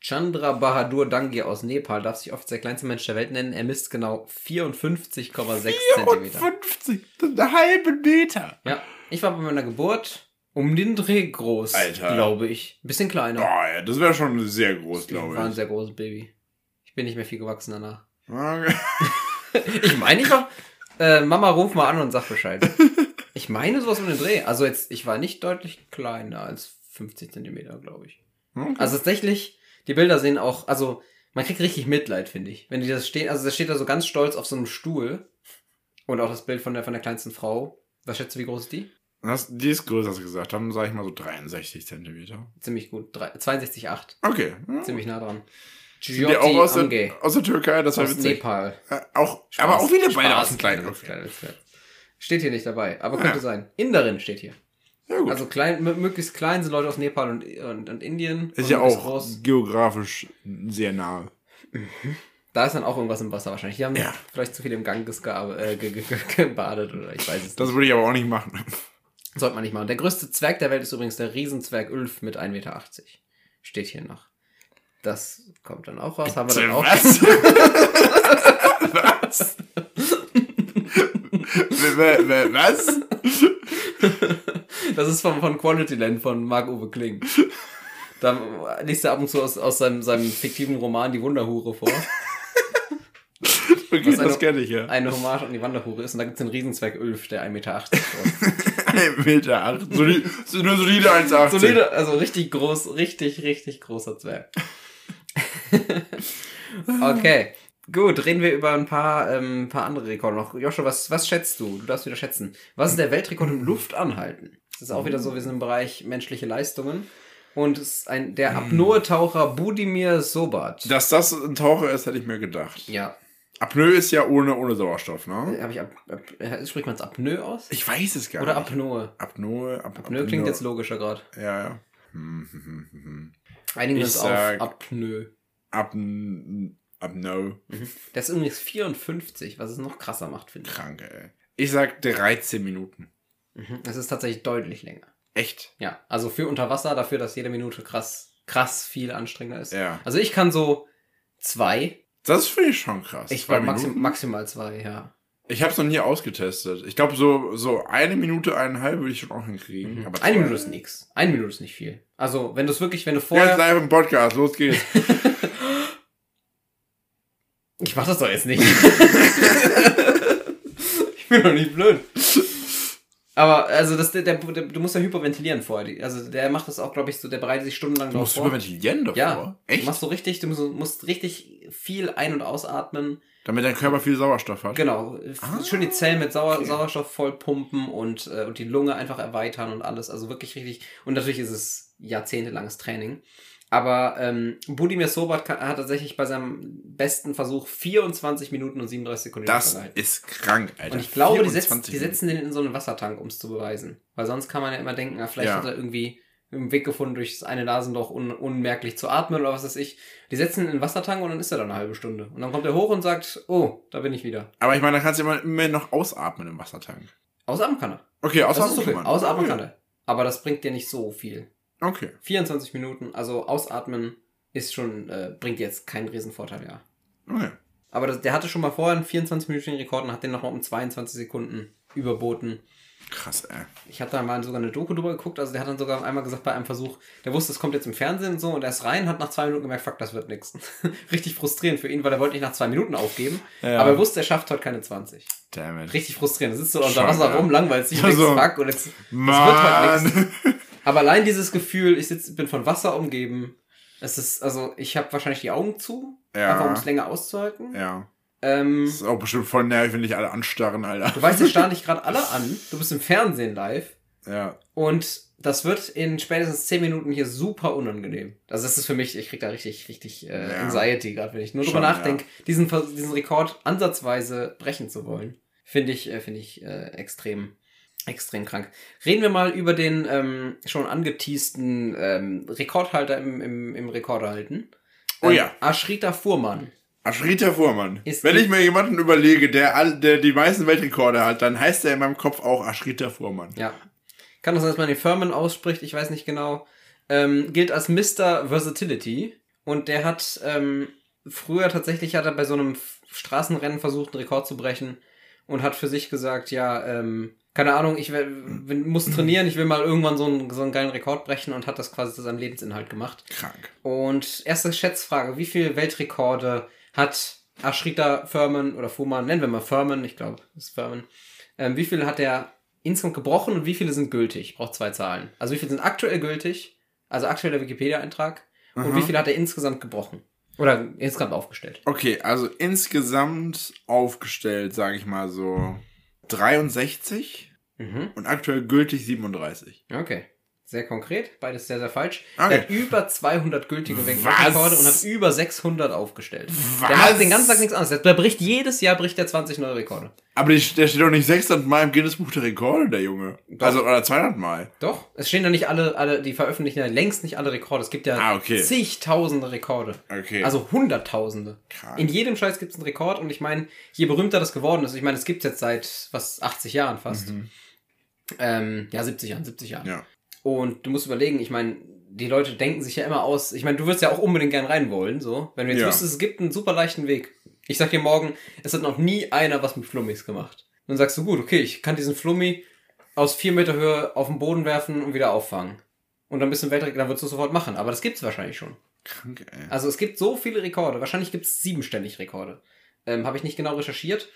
S1: Chandra Bahadur Dangi aus Nepal darf sich offiziell kleinster Mensch der Welt nennen. Er misst genau 54,6 Zentimeter.
S2: 54, das ist eine halbe Meter.
S1: Ja. Ich war bei meiner Geburt um den Dreh groß,
S2: Alter.
S1: glaube ich. Ein bisschen kleiner.
S2: Oh ja, das wäre schon sehr groß,
S1: Ich war ein
S2: glaube
S1: sehr großes Baby. Ich bin nicht mehr viel gewachsen danach.
S2: ich. Okay.
S1: Ich meine, ich war. Äh, Mama, ruf mal an und sag Bescheid. Ich meine sowas um den Dreh. Also jetzt, ich war nicht deutlich kleiner als 50 Zentimeter, glaube ich.
S2: Okay.
S1: Also tatsächlich, die Bilder sehen auch, also man kriegt richtig Mitleid, finde ich. Wenn die das stehen, also das steht da so ganz stolz auf so einem Stuhl. Und auch das Bild von der, von der kleinsten Frau. Was schätzt du, wie groß ist die?
S2: Das, die ist größer, hast du gesagt. Dann sage ich mal so 63 Zentimeter.
S1: Ziemlich gut. Drei- 62,8.
S2: Okay. Ja.
S1: Ziemlich nah dran.
S2: Sind die auch aus der, aus der Türkei? Das war
S1: Aus
S2: witzig.
S1: Nepal.
S2: Äh, auch,
S1: Spaß.
S2: aber auch wieder beide aus dem kleinen.
S1: Steht hier nicht dabei, aber könnte
S2: Ja.
S1: sein. Inderin steht hier.
S2: Ja, gut.
S1: Also klein, mö- möglichst klein sind Leute aus Nepal und, und, und Indien.
S2: ist
S1: Und
S2: ja auch
S1: groß.
S2: geografisch sehr nahe.
S1: Da ist dann auch irgendwas im Wasser wahrscheinlich. Die haben
S2: Ja.
S1: vielleicht zu viel im Ganges gear- äh, ge ge ge gebadet oder ich weiß es
S2: Das
S1: nicht.
S2: würde ich aber auch nicht machen.
S1: Sollte man nicht machen. Der größte Zwerg der Welt ist übrigens der Riesenzwerg Ulf mit 1,80 Meter. Steht hier noch. Das kommt dann auch raus. Haben wir dann auch.
S2: Was? Was? Was?
S1: Das ist von, von Quality Land von Marc-Uwe Kling. Da liest er ab und zu aus, aus seinem, seinem fiktiven Roman Die Wunderhure vor.
S2: Okay,
S1: Was
S2: das
S1: eine-
S2: kenne ich ja.
S1: Eine Hommage an die Wanderhure ist. Und da gibt es den Riesenzwerg Ulf, der 1,80 Meter ist.
S2: Ein Meter acht. Soli so eine solide 1,80.
S1: Solide, also richtig groß, richtig, richtig großer Zwerg. okay. Gut, reden wir über ein paar, ähm, paar andere Rekorde noch. Joshua, was, was schätzt du? Du darfst wieder schätzen. Was ist der Weltrekord im Luftanhalten? Das ist auch wieder so, wir sind im Bereich menschliche Leistungen. Und es ist ein, der Apnoe-Taucher Budimir Sobat.
S2: Dass das ein Taucher ist, hätte ich mir gedacht.
S1: Ja,
S2: Apnoe ist ja ohne, ohne Sauerstoff, ne?
S1: habe ich ab, ab, äh, spricht man es Apnoe aus?
S2: Ich weiß es gar
S1: Oder
S2: nicht.
S1: Apnoe?
S2: Apnoe. Ap
S1: Apnoe klingt jetzt logischer gerade.
S2: Ja, ja. Hm, hm, hm, hm, hm.
S1: Einigen wir uns auf
S2: sag-
S1: Apnoe.
S2: Apn Apnoe.
S1: Der ist übrigens 54, was es noch krasser macht, finde ich.
S2: Krank, ey. Ich sag 13 Minuten.
S1: Mhm. Es ist tatsächlich deutlich länger.
S2: Echt?
S1: Ja, also für unter Wasser, dafür, dass jede Minute krass, krass viel anstrengender ist.
S2: Ja.
S1: Also ich kann so zwei.
S2: Das finde ich schon krass.
S1: Ich war maxim, maximal zwei, ja.
S2: Ich habe es noch nie ausgetestet. Ich glaube, so, so eine Minute, eineinhalb würde ich schon auch hinkriegen. Aber
S1: Mhm. Eine
S2: zwei-
S1: Minute ist nix. Eine Minute ist nicht viel. Also, wenn du es wirklich, wenn du
S2: Ja,
S1: vorher.
S2: jetzt live im Podcast, los geht's.
S1: ich mach das doch jetzt nicht. ich bin doch nicht blöd. Aber, also, das, der, der, der, du musst ja hyperventilieren vorher. Also, der macht das auch, glaube ich, so, der bereitet sich stundenlang
S2: Du musst
S1: vor.
S2: hyperventilieren davor.
S1: Ja,
S2: Echt?
S1: du machst so richtig, du musst, musst richtig viel ein- und ausatmen.
S2: Damit dein Körper viel Sauerstoff hat.
S1: Genau,
S2: Ah,
S1: schön die Zellen mit Sauer
S2: okay.
S1: Sauerstoff vollpumpen und, äh, und die Lunge einfach erweitern und alles. Also wirklich richtig. Und natürlich ist es jahrzehntelanges Training. Aber ähm, Budimir Sobat hat tatsächlich bei seinem besten Versuch 24 Minuten und 37 Sekunden
S2: Das
S1: gehalten.
S2: ist krank, Alter.
S1: Und ich glaube, die, setzen,
S2: 24
S1: die setzen den in so einen Wassertank, um es zu beweisen. Weil sonst kann man ja immer denken, vielleicht
S2: Ja.
S1: hat er irgendwie einen Weg gefunden, durch das eine Nasenloch un unmerklich zu atmen oder was weiß ich. Die setzen ihn in den Wassertank und dann ist er da eine halbe Stunde. Und dann kommt er hoch und sagt, oh, da bin ich wieder.
S2: Aber ich meine, da kannst du immer, noch ausatmen im Wassertank.
S1: Ausatmen kann er.
S2: Okay,
S1: Das
S2: ausatmen
S1: ist okay. Ausatmen kann er. Aber das bringt dir nicht so viel.
S2: Okay.
S1: 24 Minuten, also ausatmen ist schon, äh, bringt jetzt keinen Riesenvorteil, ja.
S2: okay.
S1: Aber das, der hatte schon mal vorher einen 24-minütigen Rekord und hat den nochmal um 22 Sekunden überboten.
S2: Krass, ey.
S1: Ich habe da mal sogar eine Doku drüber geguckt, also der hat dann sogar einmal gesagt bei einem Versuch, der wusste, es kommt jetzt im Fernsehen und so und er ist rein, hat nach zwei Minuten gemerkt, fuck, das wird nix. Richtig frustrierend für ihn, weil er wollte nicht nach zwei Minuten aufgeben,
S2: Ja.
S1: aber er wusste, er schafft heute keine 20.
S2: Damn it.
S1: Richtig frustrierend. Da sitzt du unter Wasser rum, langweilst dich,
S2: Also,
S1: fuck, und jetzt, das wird heute nix. Aber allein dieses Gefühl, ich sitz, bin von Wasser umgeben. Es ist, also ich habe wahrscheinlich die Augen zu,
S2: Ja.
S1: einfach um es länger auszuhalten.
S2: Ja.
S1: Ähm,
S2: Das ist auch bestimmt voll nervig, wenn dich alle anstarren, Alter.
S1: du weißt, die starren dich gerade alle an. Du bist im Fernsehen live.
S2: Ja.
S1: Und das wird in spätestens 10 Minuten hier super unangenehm. Also das ist für mich, ich krieg da richtig, richtig äh,
S2: Ja.
S1: Anxiety gerade, wenn ich nur
S2: Schon,
S1: drüber nachdenke, diesen, Vers- diesen Rekord ansatzweise brechen zu wollen. Finde ich, äh, finde ich äh, extrem, extrem krank. Reden wir mal über den ähm, schon angeteasten ähm, Rekordhalter im, im, im Rekorderhalten.
S2: Oh ja.
S1: Ashrita Fuhrmann.
S2: Aschrita Fuhrmann.
S1: Ist
S2: Wenn ich mir jemanden überlege, der, der die meisten Weltrekorde hat, dann heißt er in meinem Kopf auch Aschrita Fuhrmann.
S1: Ja. Kann das sein, dass man den Furman ausspricht, ich weiß nicht genau. Ähm, gilt als Mr. Versatility. Und der hat ähm, früher tatsächlich hat er bei so einem Straßenrennen versucht, einen Rekord zu brechen und hat für sich gesagt, ja, ähm, keine Ahnung, ich will, muss trainieren, ich will mal irgendwann so einen, so einen geilen Rekord brechen und hat das quasi zu seinem Lebensinhalt gemacht.
S2: Krank.
S1: Und erste Schätzfrage, wie viele Weltrekorde hat Ashrita Furman oder Fuhrmann, nennen wir mal Furman, ich glaube, das ist Furman, ähm, wie viele hat er insgesamt gebrochen und wie viele sind gültig? Ich brauche zwei Zahlen. Also wie viele sind aktuell gültig, also aktueller Wikipedia-Eintrag und
S2: Aha.
S1: wie viele hat er insgesamt gebrochen? Oder insgesamt aufgestellt?
S2: Okay, also insgesamt aufgestellt, sage ich mal so 63
S1: Mhm.
S2: und aktuell gültig 37.
S1: Okay. Sehr konkret, beides sehr, sehr falsch.
S2: Okay.
S1: Er hat über 200 gültige? Weltrekorde und hat über 600 aufgestellt.
S2: Was?
S1: Der macht den ganzen Tag nichts anderes. Der bricht jedes Jahr bricht er 20 neue Rekorde.
S2: Aber der steht doch nicht 600 Mal im Guinness-Buch der Rekorde, der Junge.
S1: Doch.
S2: Also, oder 200 Mal.
S1: Doch, es stehen ja nicht alle, alle, die veröffentlichen ja längst nicht alle Rekorde. Es gibt ja
S2: Ah, okay.
S1: zigtausende Rekorde.
S2: Okay.
S1: Also hunderttausende.
S2: Krank.
S1: In jedem Scheiß gibt es einen Rekord und ich meine, je berühmter das geworden ist, ich meine, es gibt jetzt seit was 80 Jahren fast. Ähm, ja, 70 Jahren, 70 Jahren.
S2: Ja.
S1: Und du musst überlegen, ich meine, die Leute denken sich ja immer aus, ich meine, du wirst ja auch unbedingt gern rein wollen, so. Wenn du jetzt
S2: Ja.
S1: wüsstest, es gibt einen super leichten Weg. Ich sag dir morgen, es hat noch nie einer was mit Flummis gemacht. Dann sagst du, gut, okay, ich kann diesen Flummi aus vier Meter Höhe auf den Boden werfen und wieder auffangen. Und dann bist du im Weltrekord, dann würdest du es sofort machen. Aber das gibt's wahrscheinlich schon.
S2: Krank, ey.
S1: Also es gibt so viele Rekorde. Wahrscheinlich gibt es siebenstellig Rekorde. Ähm, Habe ich nicht genau recherchiert.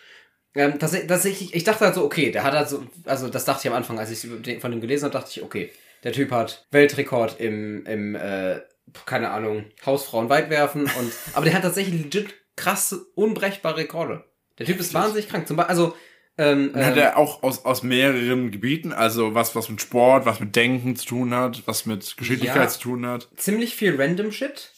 S1: Ähm, tatsächlich, ich dachte halt so, okay, der hat halt so, also das dachte ich am Anfang, als ich von dem gelesen habe, dachte ich, okay, der Typ hat Weltrekord im, im äh, keine Ahnung, Hausfrauen weitwerfen und, aber der hat tatsächlich legit krasse, unbrechbare Rekorde. Der Typ ist wahnsinnig krank. Zum Beispiel, also, ähm,
S2: Und hat
S1: ähm,
S2: er auch aus, aus mehreren Gebieten, also was, was mit Sport, was mit Denken zu tun hat, was mit Geschicklichkeit
S1: Ja.
S2: zu tun hat.
S1: ziemlich viel random Shit.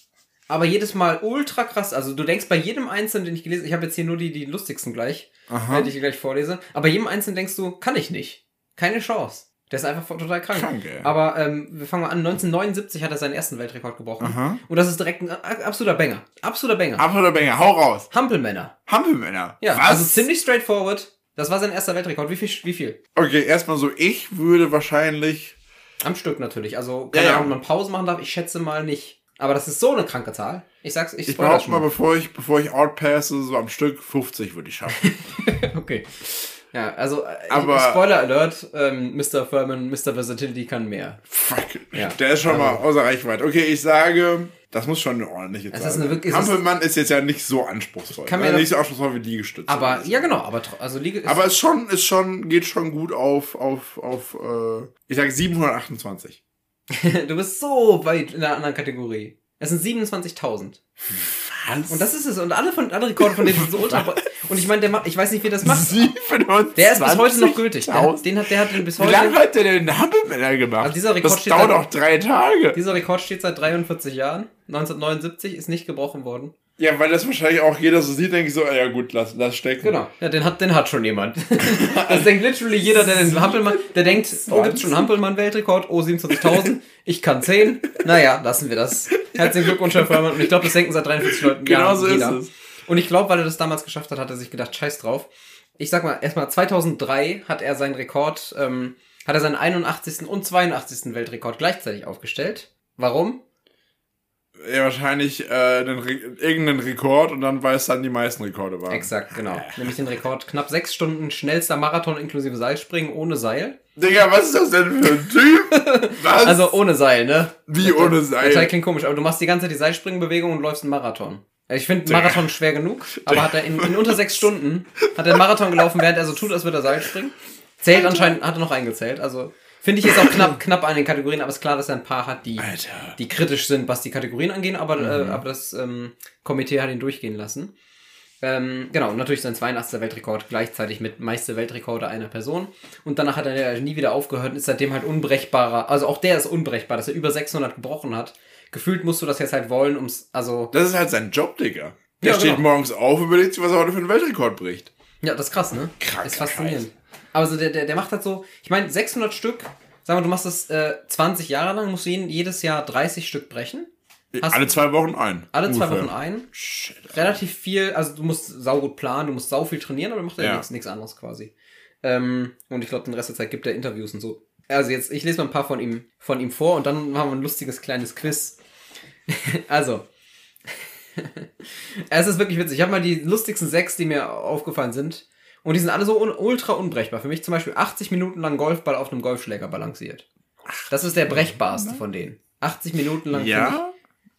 S1: Aber jedes Mal ultra krass. Also du denkst bei jedem Einzelnen, den ich gelesen ich habe jetzt hier nur die, die lustigsten gleich,
S2: Aha.
S1: äh, die ich gleich vorlese. Aber jedem Einzelnen denkst du, kann ich nicht. Keine Chance. Der ist einfach total krank.
S2: Krank.
S1: Aber ähm, wir fangen mal an. 1979 hat er seinen ersten Weltrekord gebrochen.
S2: Aha.
S1: Und das ist direkt ein absoluter Banger. Absoluter Banger.
S2: Absoluter Banger, hau raus.
S1: Hampelmänner.
S2: Hampelmänner.
S1: Ja,
S2: Was?
S1: also ziemlich straightforward. Das war sein erster Weltrekord. Wie viel? Wie viel?
S2: Okay, erstmal so, ich würde wahrscheinlich.
S1: Am Stück natürlich. Also, keine
S2: Ja, ja.
S1: Ahnung, ob man Pause machen darf. Ich schätze mal nicht. Aber das ist so eine kranke Zahl. Ich sag's, ich,
S2: Ich behaupte mal, bevor ich, bevor ich outpasse, so am Stück 50 würde ich schaffen.
S1: Okay. Ja, also äh,
S2: Aber-
S1: Spoiler Alert, ähm, Mr. Furman, Mr. Versatility kann mehr.
S2: Fuck.
S1: Ja.
S2: Der ist schon mal
S1: Also-
S2: außer Reichweite. Okay, ich sage, das muss schon eine ordentliche
S1: Es
S2: Zahl
S1: ist eine
S2: sein.
S1: wirklich- es ist-
S2: Hampelmann ist jetzt ja nicht so anspruchsvoll.
S1: Kann
S2: ne?
S1: mir doch-
S2: nicht so anspruchsvoll wie Liegestütze.
S1: Aber ja genau, aber tro- also Liga ist
S2: Aber es schon, ist schon, geht schon gut auf, auf, auf, äh, ich sag 728.
S1: du bist so weit in einer anderen Kategorie. Es sind 27.000.
S2: Was?
S1: Und das ist es. Und alle von alle Rekorde von denen sind so ultra. Und ich meine, der macht, ich weiß nicht, wie das macht.
S2: 27.
S1: Der ist bis heute noch gültig. Der, den hat, der hat den bis
S2: Wie lange
S1: heute.
S2: hat der denn Hampelmänner gemacht?
S1: Also dieser Rekord
S2: das dauert
S1: seit-
S2: auch drei Tage.
S1: Dieser Rekord steht seit 43 Jahren. 1979 ist nicht gebrochen worden.
S2: Ja, weil das wahrscheinlich auch jeder so sieht, denke ich so, ah ja gut, lass, lass stecken.
S1: Genau. Ja, den hat, den hat schon jemand. das denkt literally jeder, der den Hampelmann, der denkt, oh, gibt's schon einen Hampelmann-Weltrekord? Oh, 27.000. Ich kann 10. Naja, lassen wir das. Herzlichen Glückwunsch, Herr Furman. Und ich glaube, das denken seit 43 Leuten.
S2: Genau
S1: Jahren
S2: so ist es.
S1: Und ich glaube, weil er das damals geschafft hat, hat er sich gedacht, scheiß drauf. Ich sag mal, erstmal 2003 hat er seinen Rekord, ähm, hat er seinen 81. und 82. Weltrekord gleichzeitig aufgestellt. Warum?
S2: Ja, wahrscheinlich äh, einen Re irgendeinen Rekord und dann, weil es dann die meisten Rekorde waren.
S1: Exakt, genau. Nämlich den Rekord knapp sechs Stunden schnellster Marathon inklusive Seilspringen ohne Seil.
S2: Digga, was ist das denn für ein Typ? Was?
S1: Also ohne Seil, ne?
S2: Wie ohne
S1: Der Teil
S2: Seil?
S1: klingt komisch, aber du machst die ganze Zeit die Seilspringbewegung und läufst einen Marathon. Ich finde. Marathon schwer genug, aber hat er in, in unter sechs Stunden hat er einen Marathon gelaufen, während er so tut, als würde er Seil springen. Zählt anscheinend, hat er noch eingezählt, also Finde ich jetzt auch knapp, knapp an den Kategorien, aber es ist klar, dass er ein paar hat, die,
S2: Alter.
S1: die kritisch sind, was die Kategorien angehen, aber, äh,
S2: Mhm.
S1: aber das ähm, Komitee hat ihn durchgehen lassen. Ähm, genau, und natürlich sein 82. Weltrekord gleichzeitig mit meiste Weltrekorde einer Person. Und danach hat er nie wieder aufgehört und ist seitdem halt unbrechbarer. Also auch der ist unbrechbar, dass er über 600 gebrochen hat. Gefühlt musst du das jetzt halt wollen, ums, also,
S2: Das ist halt sein Job, Digga. Der
S1: Ja,
S2: steht
S1: genau.
S2: morgens auf und überlegt sich, was er heute für einen Weltrekord bricht.
S1: ja, das ist krass, ne?
S2: Kranker
S1: ist faszinierend. Aber so der, der, der macht halt so, ich meine, 600 Stück, sagen wir, du machst das äh, 20 Jahre lang, musst du jeden, jedes Jahr 30 Stück brechen. Hast-
S2: Alle zwei Wochen ein.
S1: Alle zwei
S2: Ungefähr.
S1: Wochen ein.
S2: Shit.
S1: relativ viel, also du musst saugut planen, du musst sau viel trainieren, aber macht ja,
S2: Ja.
S1: nichts nichts anderes quasi. Ähm, und ich glaube, den Rest der Zeit gibt er Interviews und so. Also jetzt, ich lese mal ein paar von ihm, von ihm vor und dann machen wir ein lustiges kleines Quiz. also. es ist wirklich witzig. Ich habe mal die lustigsten sechs, die mir aufgefallen sind. Und die sind alle so un ultra unbrechbar. Für mich zum Beispiel 80 Minuten lang Golfball auf einem Golfschläger balanciert. Das ist der brechbarste von denen. 80 Minuten lang.
S2: Ja,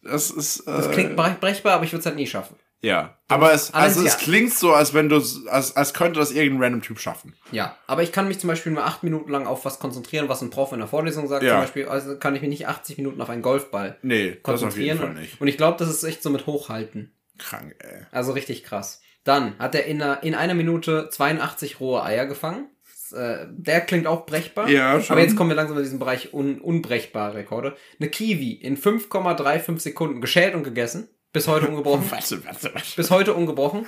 S2: das ist. Äh,
S1: Das klingt brech- brechbar, aber ich würde es halt nie schaffen.
S2: Ja. Aber es, also es
S1: ja.
S2: klingt so, als wenn du, als, als könnte das irgendein random Typ schaffen.
S1: Ja, aber ich kann mich zum Beispiel nur acht Minuten lang auf was konzentrieren, was ein Prof in der Vorlesung sagt.
S2: Ja.
S1: Zum Beispiel also kann ich mich nicht 80 Minuten auf einen Golfball
S2: Nee, das auf jeden
S1: konzentrieren.
S2: Fall nicht.
S1: Und ich glaube, das ist echt so mit Hochhalten.
S2: Krank, ey.
S1: Also richtig krass. Dann hat er in einer, in einer Minute 82 rohe Eier gefangen. Das, äh, der klingt auch brechbar.
S2: Ja, schon.
S1: Aber jetzt kommen wir langsam in diesen Bereich un unbrechbare Rekorde. Eine Kiwi in 5,35 Sekunden geschält und gegessen. Bis heute ungebrochen.
S2: Warte, warte, warte.
S1: Bis heute ungebrochen.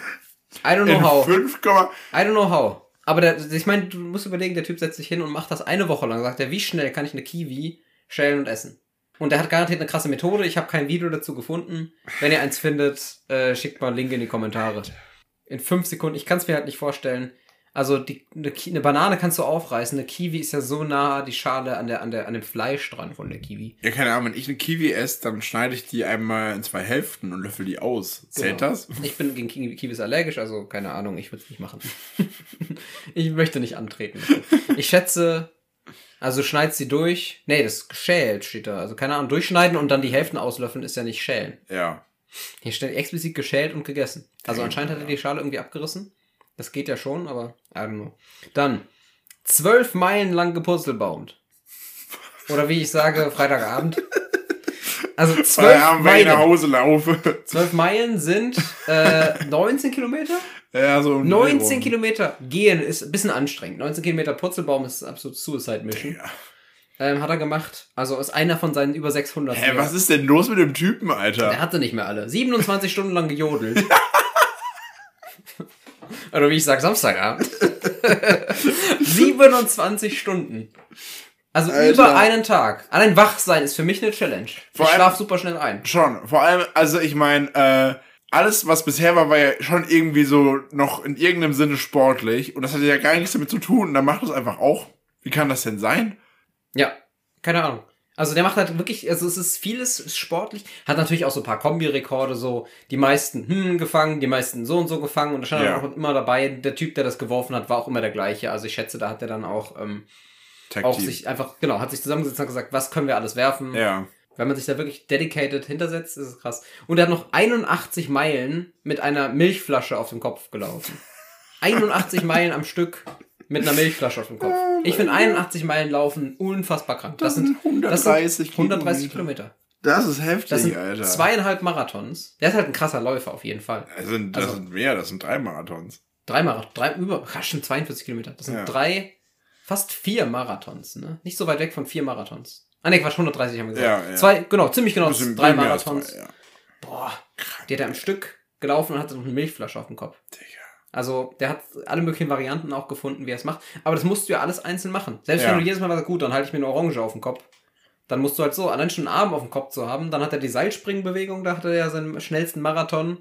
S1: I don't know
S2: In
S1: how.
S2: 5,
S1: I don't know how. Aber der, ich meine, du musst überlegen, der Typ setzt sich hin und macht das eine Woche lang. Sagt er, wie schnell kann ich eine Kiwi schälen und essen? Und der hat garantiert eine krasse Methode. Ich habe kein Video dazu gefunden. Wenn ihr eins findet, äh, schickt mal einen Link in die Kommentare. In fünf Sekunden. Ich kann es mir halt nicht vorstellen. Also die, eine, eine Banane kannst du aufreißen. Eine Kiwi ist ja so nah die Schale an, der, an, der, an dem Fleisch dran von der Kiwi.
S2: Ja, keine Ahnung, wenn ich eine Kiwi esse, dann schneide ich die einmal in zwei Hälften und löffel die aus. Zählt
S1: Genau.
S2: das?
S1: Ich bin gegen Kiwi Kiwis allergisch, also keine Ahnung, ich würde es nicht machen. ich möchte nicht antreten. Ich schätze, also schneid sie durch. Nee, das ist geschält steht da. Also keine Ahnung, durchschneiden und dann die Hälften auslöffeln ist ja nicht schälen.
S2: Ja.
S1: Hier steht explizit geschält und gegessen. Also anscheinend hat er die Schale irgendwie abgerissen. Das geht ja schon, aber I don't know. Dann, zwölf Meilen lang gepurzelbaumt. Oder wie ich sage, Freitagabend. Also zwölf
S2: Feierabend, wenn ich nach
S1: Meilen.
S2: Hause laufe.
S1: Zwölf Meilen sind äh, 19 Kilometer?
S2: ja, so um den
S1: 19
S2: Dreh rum.
S1: Kilometer gehen ist ein bisschen anstrengend. 19 Kilometer Purzelbaum ist absolut Suicide Mission.
S2: Ja.
S1: Ähm, hat er gemacht. Also ist einer von seinen über 600.
S2: Hä, was ist denn los mit dem Typen, Alter?
S1: Der hatte nicht mehr alle. 27 Stunden lang gejodelt. Oder wie ich sag, Samstagabend. 27 Stunden. Also
S2: Alter.
S1: über einen Tag. Allein wach sein ist für mich eine Challenge.
S2: Vor
S1: ich schlaf super schnell ein.
S2: Schon. Vor allem, also ich meine, äh, alles, was bisher war, war ja schon irgendwie so noch in irgendeinem Sinne sportlich. Und das hatte ja gar nichts damit zu tun. Und dann macht das einfach auch. Wie kann das denn sein?
S1: Ja, keine Ahnung. Also der macht halt wirklich, also es ist vieles ist sportlich, hat natürlich auch so ein paar Kombi-Rekorde, so die meisten hm gefangen, die meisten so und so gefangen und da stand
S2: Ja.
S1: auch immer dabei, der Typ, der das geworfen hat, war auch immer der gleiche. Also ich schätze, da hat er dann auch, ähm, auch sich einfach, genau, hat sich zusammengesetzt und gesagt, was können wir alles werfen.
S2: Ja.
S1: Wenn man sich da wirklich dedicated hintersetzt, ist es krass. Und er hat noch 81 Meilen mit einer Milchflasche auf dem Kopf gelaufen. 81 Meilen am Stück mit einer Milchflasche auf dem Kopf. Ich finde 81 Meilen laufen unfassbar krank. Das,
S2: Das sind
S1: sind
S2: 130
S1: das sind 130 Kilometer.
S2: Das ist heftig,
S1: Das sind
S2: Alter.
S1: zweieinhalb Marathons. Der ist halt ein krasser Läufer auf jeden Fall.
S2: Das sind, das
S1: Also-
S2: sind mehr, das sind drei Marathons.
S1: Drei Marathons, drei über, stimmt, 42 Kilometer. Das sind
S2: Ja.
S1: drei, fast vier Marathons, ne? Nicht so weit weg von vier Marathons. Ah, ne, Quatsch, 130 haben wir gesagt.
S2: Ja, ja.
S1: Zwei, genau, ziemlich genau, drei Marathons.
S2: ja.
S1: Boah, die hat er am Stück gelaufen und hatte noch eine Milchflasche auf dem Kopf.
S2: Digga.
S1: Also, der hat alle möglichen Varianten auch gefunden, wie er es macht. Aber das musst du ja alles einzeln machen. Selbst
S2: Ja.
S1: wenn du jedes Mal sagst, gut, dann halte ich mir eine Orange auf den Kopf. Dann musst du halt so, allein schon einen Arm auf dem Kopf zu haben. Dann hat er die Seilspringbewegung, da hat er ja seinen schnellsten Marathon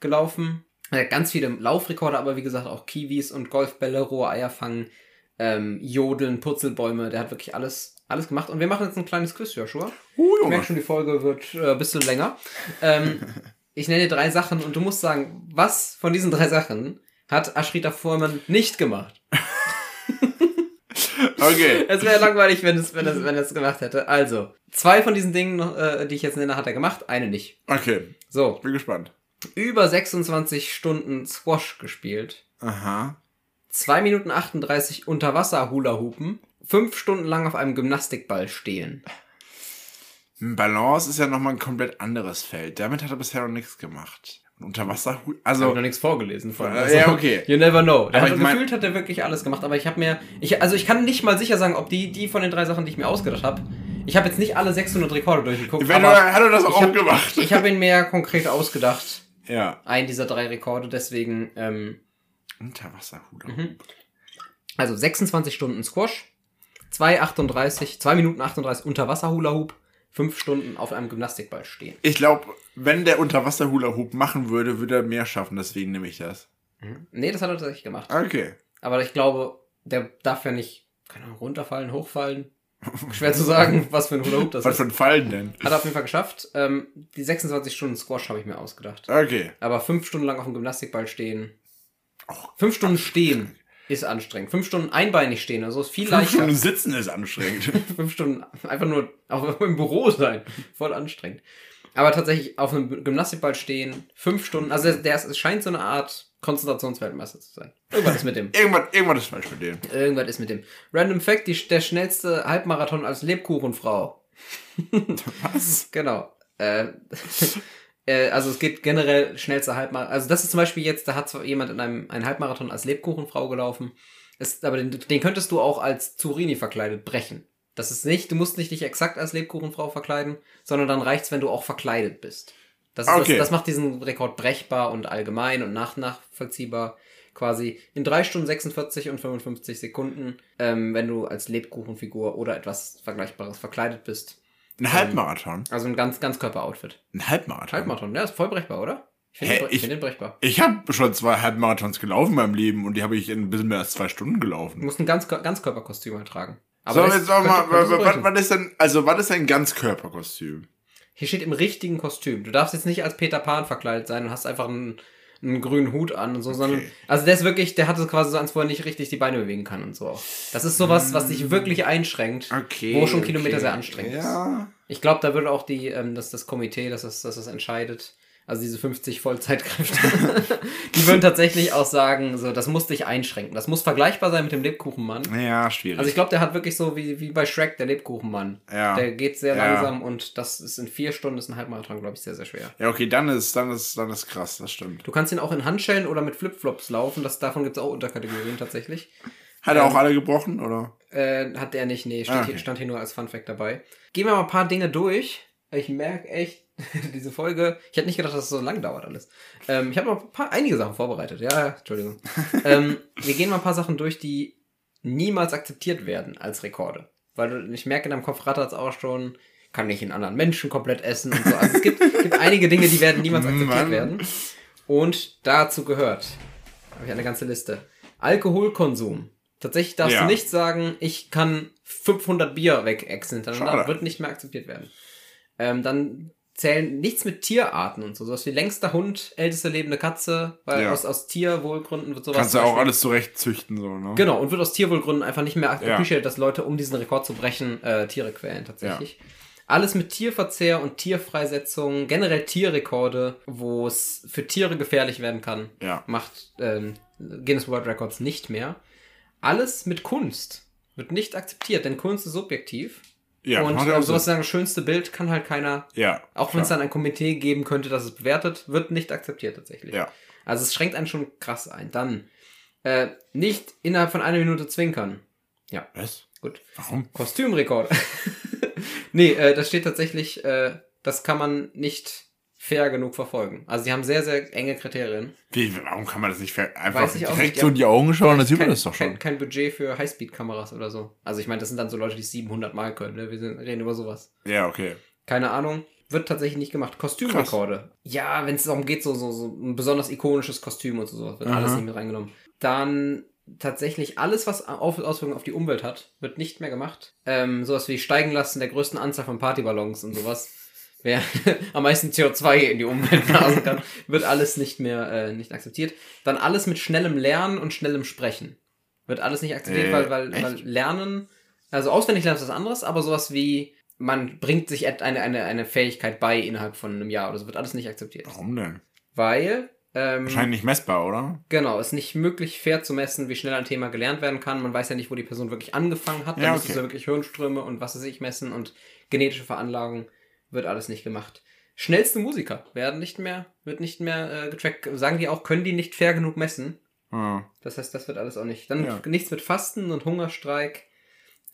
S1: gelaufen. Er hat ganz viele Laufrekorde, aber wie gesagt auch Kiwis und Golfbälle, rohe Eier fangen, ähm, Jodeln, Purzelbäume. Der hat wirklich alles, alles gemacht. Und wir machen jetzt ein kleines Quiz, Joshua.
S2: Uh,
S1: Ich merke schon, die Folge wird äh, ein bisschen länger. Ähm, ich nenne dir drei Sachen und du musst sagen, was von diesen drei Sachen hat Ashrita Foreman nicht gemacht?
S2: Okay.
S1: Es wäre langweilig, wenn es, wenn es, wenn es gemacht hätte. Also, zwei von diesen Dingen, äh, die ich jetzt nenne, hat er gemacht, eine nicht.
S2: Okay.
S1: So,
S2: Bin gespannt.
S1: über 26 Stunden Squash gespielt,
S2: Aha.
S1: 2 Minuten 38 unter Wasser Hula Hoopen fünf Stunden lang auf einem Gymnastikball stehen.
S2: Balance ist ja nochmal ein komplett anderes Feld. Damit hat er bisher noch nichts gemacht. Und Unterwasser,
S1: Ich habe
S2: also,
S1: noch nichts vorgelesen von.
S2: Äh, ja, okay.
S1: You never know. Der
S2: Aber
S1: hat
S2: ich mein-
S1: gefühlt hat er wirklich alles gemacht, aber ich habe mir, ich, also ich kann nicht mal sicher sagen, ob die, die von den drei Sachen, die ich mir ausgedacht habe, ich habe jetzt nicht alle 600 Rekorde durchgeguckt,
S2: wenn
S1: aber
S2: er, hat er das
S1: ich
S2: auch
S1: hab-
S2: gemacht.
S1: ich habe ihn mehr konkret ausgedacht,
S2: ja.
S1: einen dieser drei Rekorde, deswegen, ähm,
S2: Unterwasserhut.
S1: Mhm. also 26 Stunden Squash, 2,38, 2 Minuten 38 Unterwasser-Hula-Hoop, 5 Stunden auf einem Gymnastikball stehen.
S2: Ich glaube, wenn der Unterwasser-Hula-Hoop machen würde, würde er mehr schaffen. Deswegen nehme ich das.
S1: Nee, das hat er tatsächlich gemacht.
S2: Okay.
S1: Aber ich glaube, der darf ja nicht, keine Ahnung, runterfallen, hochfallen. Schwer zu sagen, was für ein Hula Hoop das
S2: Was
S1: ist.
S2: für ein Fallen denn?
S1: Hat er auf jeden Fall geschafft. Ähm, die 26 Stunden Squash habe ich mir ausgedacht.
S2: Okay.
S1: Aber fünf Stunden lang auf dem Gymnastikball stehen. Fünf Stunden stehen ist anstrengend. Fünf Stunden einbeinig stehen, also ist viel
S2: Fünf
S1: leichter.
S2: Stunden sitzen ist anstrengend.
S1: Fünf Stunden einfach nur auch im Büro sein. Voll anstrengend. Aber tatsächlich auf einem Gymnastikball stehen, fünf Stunden, also der, der ist, es scheint so eine Art Konzentrationsweltmeister zu sein. Irgendwas ist mit dem.
S2: irgendwas, irgendwas ist falsch mit dem.
S1: Irgendwas ist mit dem. Random Fact, die, der schnellste Halbmarathon als Lebkuchenfrau.
S2: Was?
S1: Genau. Äh, äh, also es geht generell schnellster Halbmarathon. Also das ist zum Beispiel jetzt, da hat zwar jemand in einem einen Halbmarathon als Lebkuchenfrau gelaufen. Ist, aber den, den könntest du auch als Zurini verkleidet brechen. Das ist nicht, du musst nicht dich exakt als Lebkuchenfrau verkleiden, sondern dann reicht's, wenn du auch verkleidet bist. Das, ist
S2: Okay.
S1: das, das macht diesen Rekord brechbar und allgemein und nach, nachvollziehbar. Quasi in 3 Stunden 46 und 55 Sekunden, ähm, wenn du als Lebkuchenfigur oder etwas Vergleichbares verkleidet bist.
S2: Ein Halbmarathon?
S1: Also ein ganz, ganz Körper-Outfit.
S2: Ein Halbmarathon?
S1: Halbmarathon, ja, ist voll brechbar, oder? Ich finde den, ich find den brechbar.
S2: Ich habe schon zwei Halbmarathons gelaufen in meinem Leben und die habe ich in ein bisschen mehr als zwei Stunden
S1: Du
S2: gelaufen.
S1: musst ein ganz, Ganzkörperkostüm halt tragen.
S2: so,
S1: das
S2: jetzt sag mal,
S1: so
S2: was, ist denn, also was ist ein Ganzkörperkostüm?
S1: Hier steht im richtigen Kostüm. Du darfst jetzt nicht als Peter Pan verkleidet sein und hast einfach einen, einen grünen Hut an und so, sondern,
S2: Okay.
S1: also der ist wirklich, der hatte quasi so eins, wo er nicht richtig die Beine bewegen kann und so auch. Das ist sowas, was dich wirklich einschränkt.
S2: Okay.
S1: Wo schon Kilometer sehr anstrengend ist.
S2: Ja.
S1: Ich glaube, da würde auch die, ähm, das, das Komitee, das das, das das entscheidet, also diese 50 Vollzeitkräfte, die würden tatsächlich auch sagen, so, das muss dich einschränken. Das muss vergleichbar sein mit dem Lebkuchenmann.
S2: Ja, schwierig.
S1: Also ich glaube, der hat wirklich so wie, wie bei Shrek, der Lebkuchenmann.
S2: Ja.
S1: Der geht sehr
S2: Ja.
S1: langsam und das ist in vier Stunden, ist ein Halbmarathon, glaube ich, sehr, sehr schwer.
S2: ja, okay, dann ist, dann ist, dann ist krass, das stimmt.
S1: Du kannst ihn auch in Handschellen oder mit Flipflops laufen. Das, davon gibt es auch Unterkategorien tatsächlich.
S2: Hat er
S1: Ähm,
S2: auch alle gebrochen, oder?
S1: Äh, hat der nicht, nee, steht
S2: Ah, okay.
S1: hier, stand hier nur als Funfact dabei. Gehen wir mal ein paar Dinge durch. Ich merke echt, diese Folge, ich hätte nicht gedacht, dass es so lang dauert alles. Ähm, ich habe noch ein paar, einige Sachen vorbereitet. Ja, Entschuldigung. ähm, wir gehen mal ein paar Sachen durch, die niemals akzeptiert werden als Rekorde. Weil ich merke, in deinem Kopf rattert es auch schon, kann ich einen anderen Menschen komplett essen und so. Also es gibt, gibt einige Dinge, die werden niemals akzeptiert
S2: Mann.
S1: werden. Und dazu gehört, habe ich eine ganze Liste. Alkoholkonsum. Tatsächlich darfst
S2: Ja.
S1: du nicht sagen, ich kann 500 Bier wegexen hintereinander.
S2: Schade.
S1: Wird nicht mehr akzeptiert werden. Ähm, dann zählen nichts mit Tierarten und so. Sowas wie längster Hund, älteste lebende Katze, weil
S2: Ja.
S1: aus, aus Tierwohlgründen wird sowas.
S2: Kannst du auch alles zurecht züchten, so, ne?
S1: Genau, und wird aus Tierwohlgründen einfach nicht mehr
S2: Ja.
S1: appreciated, dass Leute, um diesen Rekord zu brechen, äh, Tiere quälen tatsächlich. Alles mit Tierverzehr und Tierfreisetzung, generell Tierrekorde, wo es für Tiere gefährlich werden kann,
S2: Ja.
S1: macht ähm, Guinness World Records nicht mehr. Alles mit Kunst wird nicht akzeptiert, denn Kunst ist subjektiv.
S2: Ja,
S1: und
S2: macht ja
S1: äh,
S2: auch
S1: sowas
S2: Sinn.
S1: sagen, das schönste Bild kann halt keiner,
S2: Ja.
S1: auch wenn es dann ein Komitee geben könnte, das es bewertet, wird nicht akzeptiert tatsächlich.
S2: Ja.
S1: Also es schränkt einen schon krass ein. Dann äh, nicht innerhalb von einer Minute zwinkern. Ja,
S2: Was?
S1: gut.
S2: Warum?
S1: Kostümrekord. nee, äh, das steht tatsächlich, äh, das kann man nicht fair genug verfolgen. Also sie haben sehr, sehr enge Kriterien.
S2: Wie, warum kann man das nicht ver- einfach direkt
S1: nicht,
S2: so in die Augen schauen? Dann sieht man das doch schon.
S1: Kein, kein Budget für Highspeed-Kameras oder so. Also ich meine, das sind dann so Leute, die es 700 Mal können. Ne? Wir sind, reden über sowas.
S2: Ja, okay.
S1: Keine Ahnung. Wird tatsächlich nicht gemacht. Kostümrekorde. Ja, wenn es darum geht, so, so, so ein besonders ikonisches Kostüm und so, sowas, wird
S2: Aha.
S1: alles nicht mit reingenommen. Dann tatsächlich alles, was auf, Auswirkungen auf die Umwelt hat, wird nicht mehr gemacht. Ähm, sowas wie Steigen lassen der größten Anzahl von Partyballons und sowas. Wer am meisten CO2 in die Umwelt blasen kann, wird alles nicht mehr äh, nicht akzeptiert. Dann alles mit schnellem Lernen und schnellem Sprechen. Wird alles nicht akzeptiert,
S2: Äh,
S1: weil, weil,
S2: echt?
S1: weil Lernen, also auswendig lernen ist was anderes, aber sowas wie man bringt sich eine, eine, eine Fähigkeit bei innerhalb von einem Jahr oder so, wird alles nicht akzeptiert.
S2: Warum denn?
S1: Weil Ähm,
S2: Wahrscheinlich nicht messbar, oder?
S1: Genau, ist nicht möglich fair zu messen, wie schnell ein Thema gelernt werden kann. Man weiß ja nicht, wo die Person wirklich angefangen hat. Da
S2: Ja,
S1: müssen
S2: okay.
S1: sie wirklich Hirnströme und was weiß ich messen und genetische Veranlagung wird alles nicht gemacht. Schnellste Musiker werden nicht mehr, wird nicht mehr äh, getrackt. Sagen die auch, können die nicht fair genug messen?
S2: Ja.
S1: Das heißt, das wird alles auch nicht. Dann
S2: Ja.
S1: nichts mit Fasten und Hungerstreik.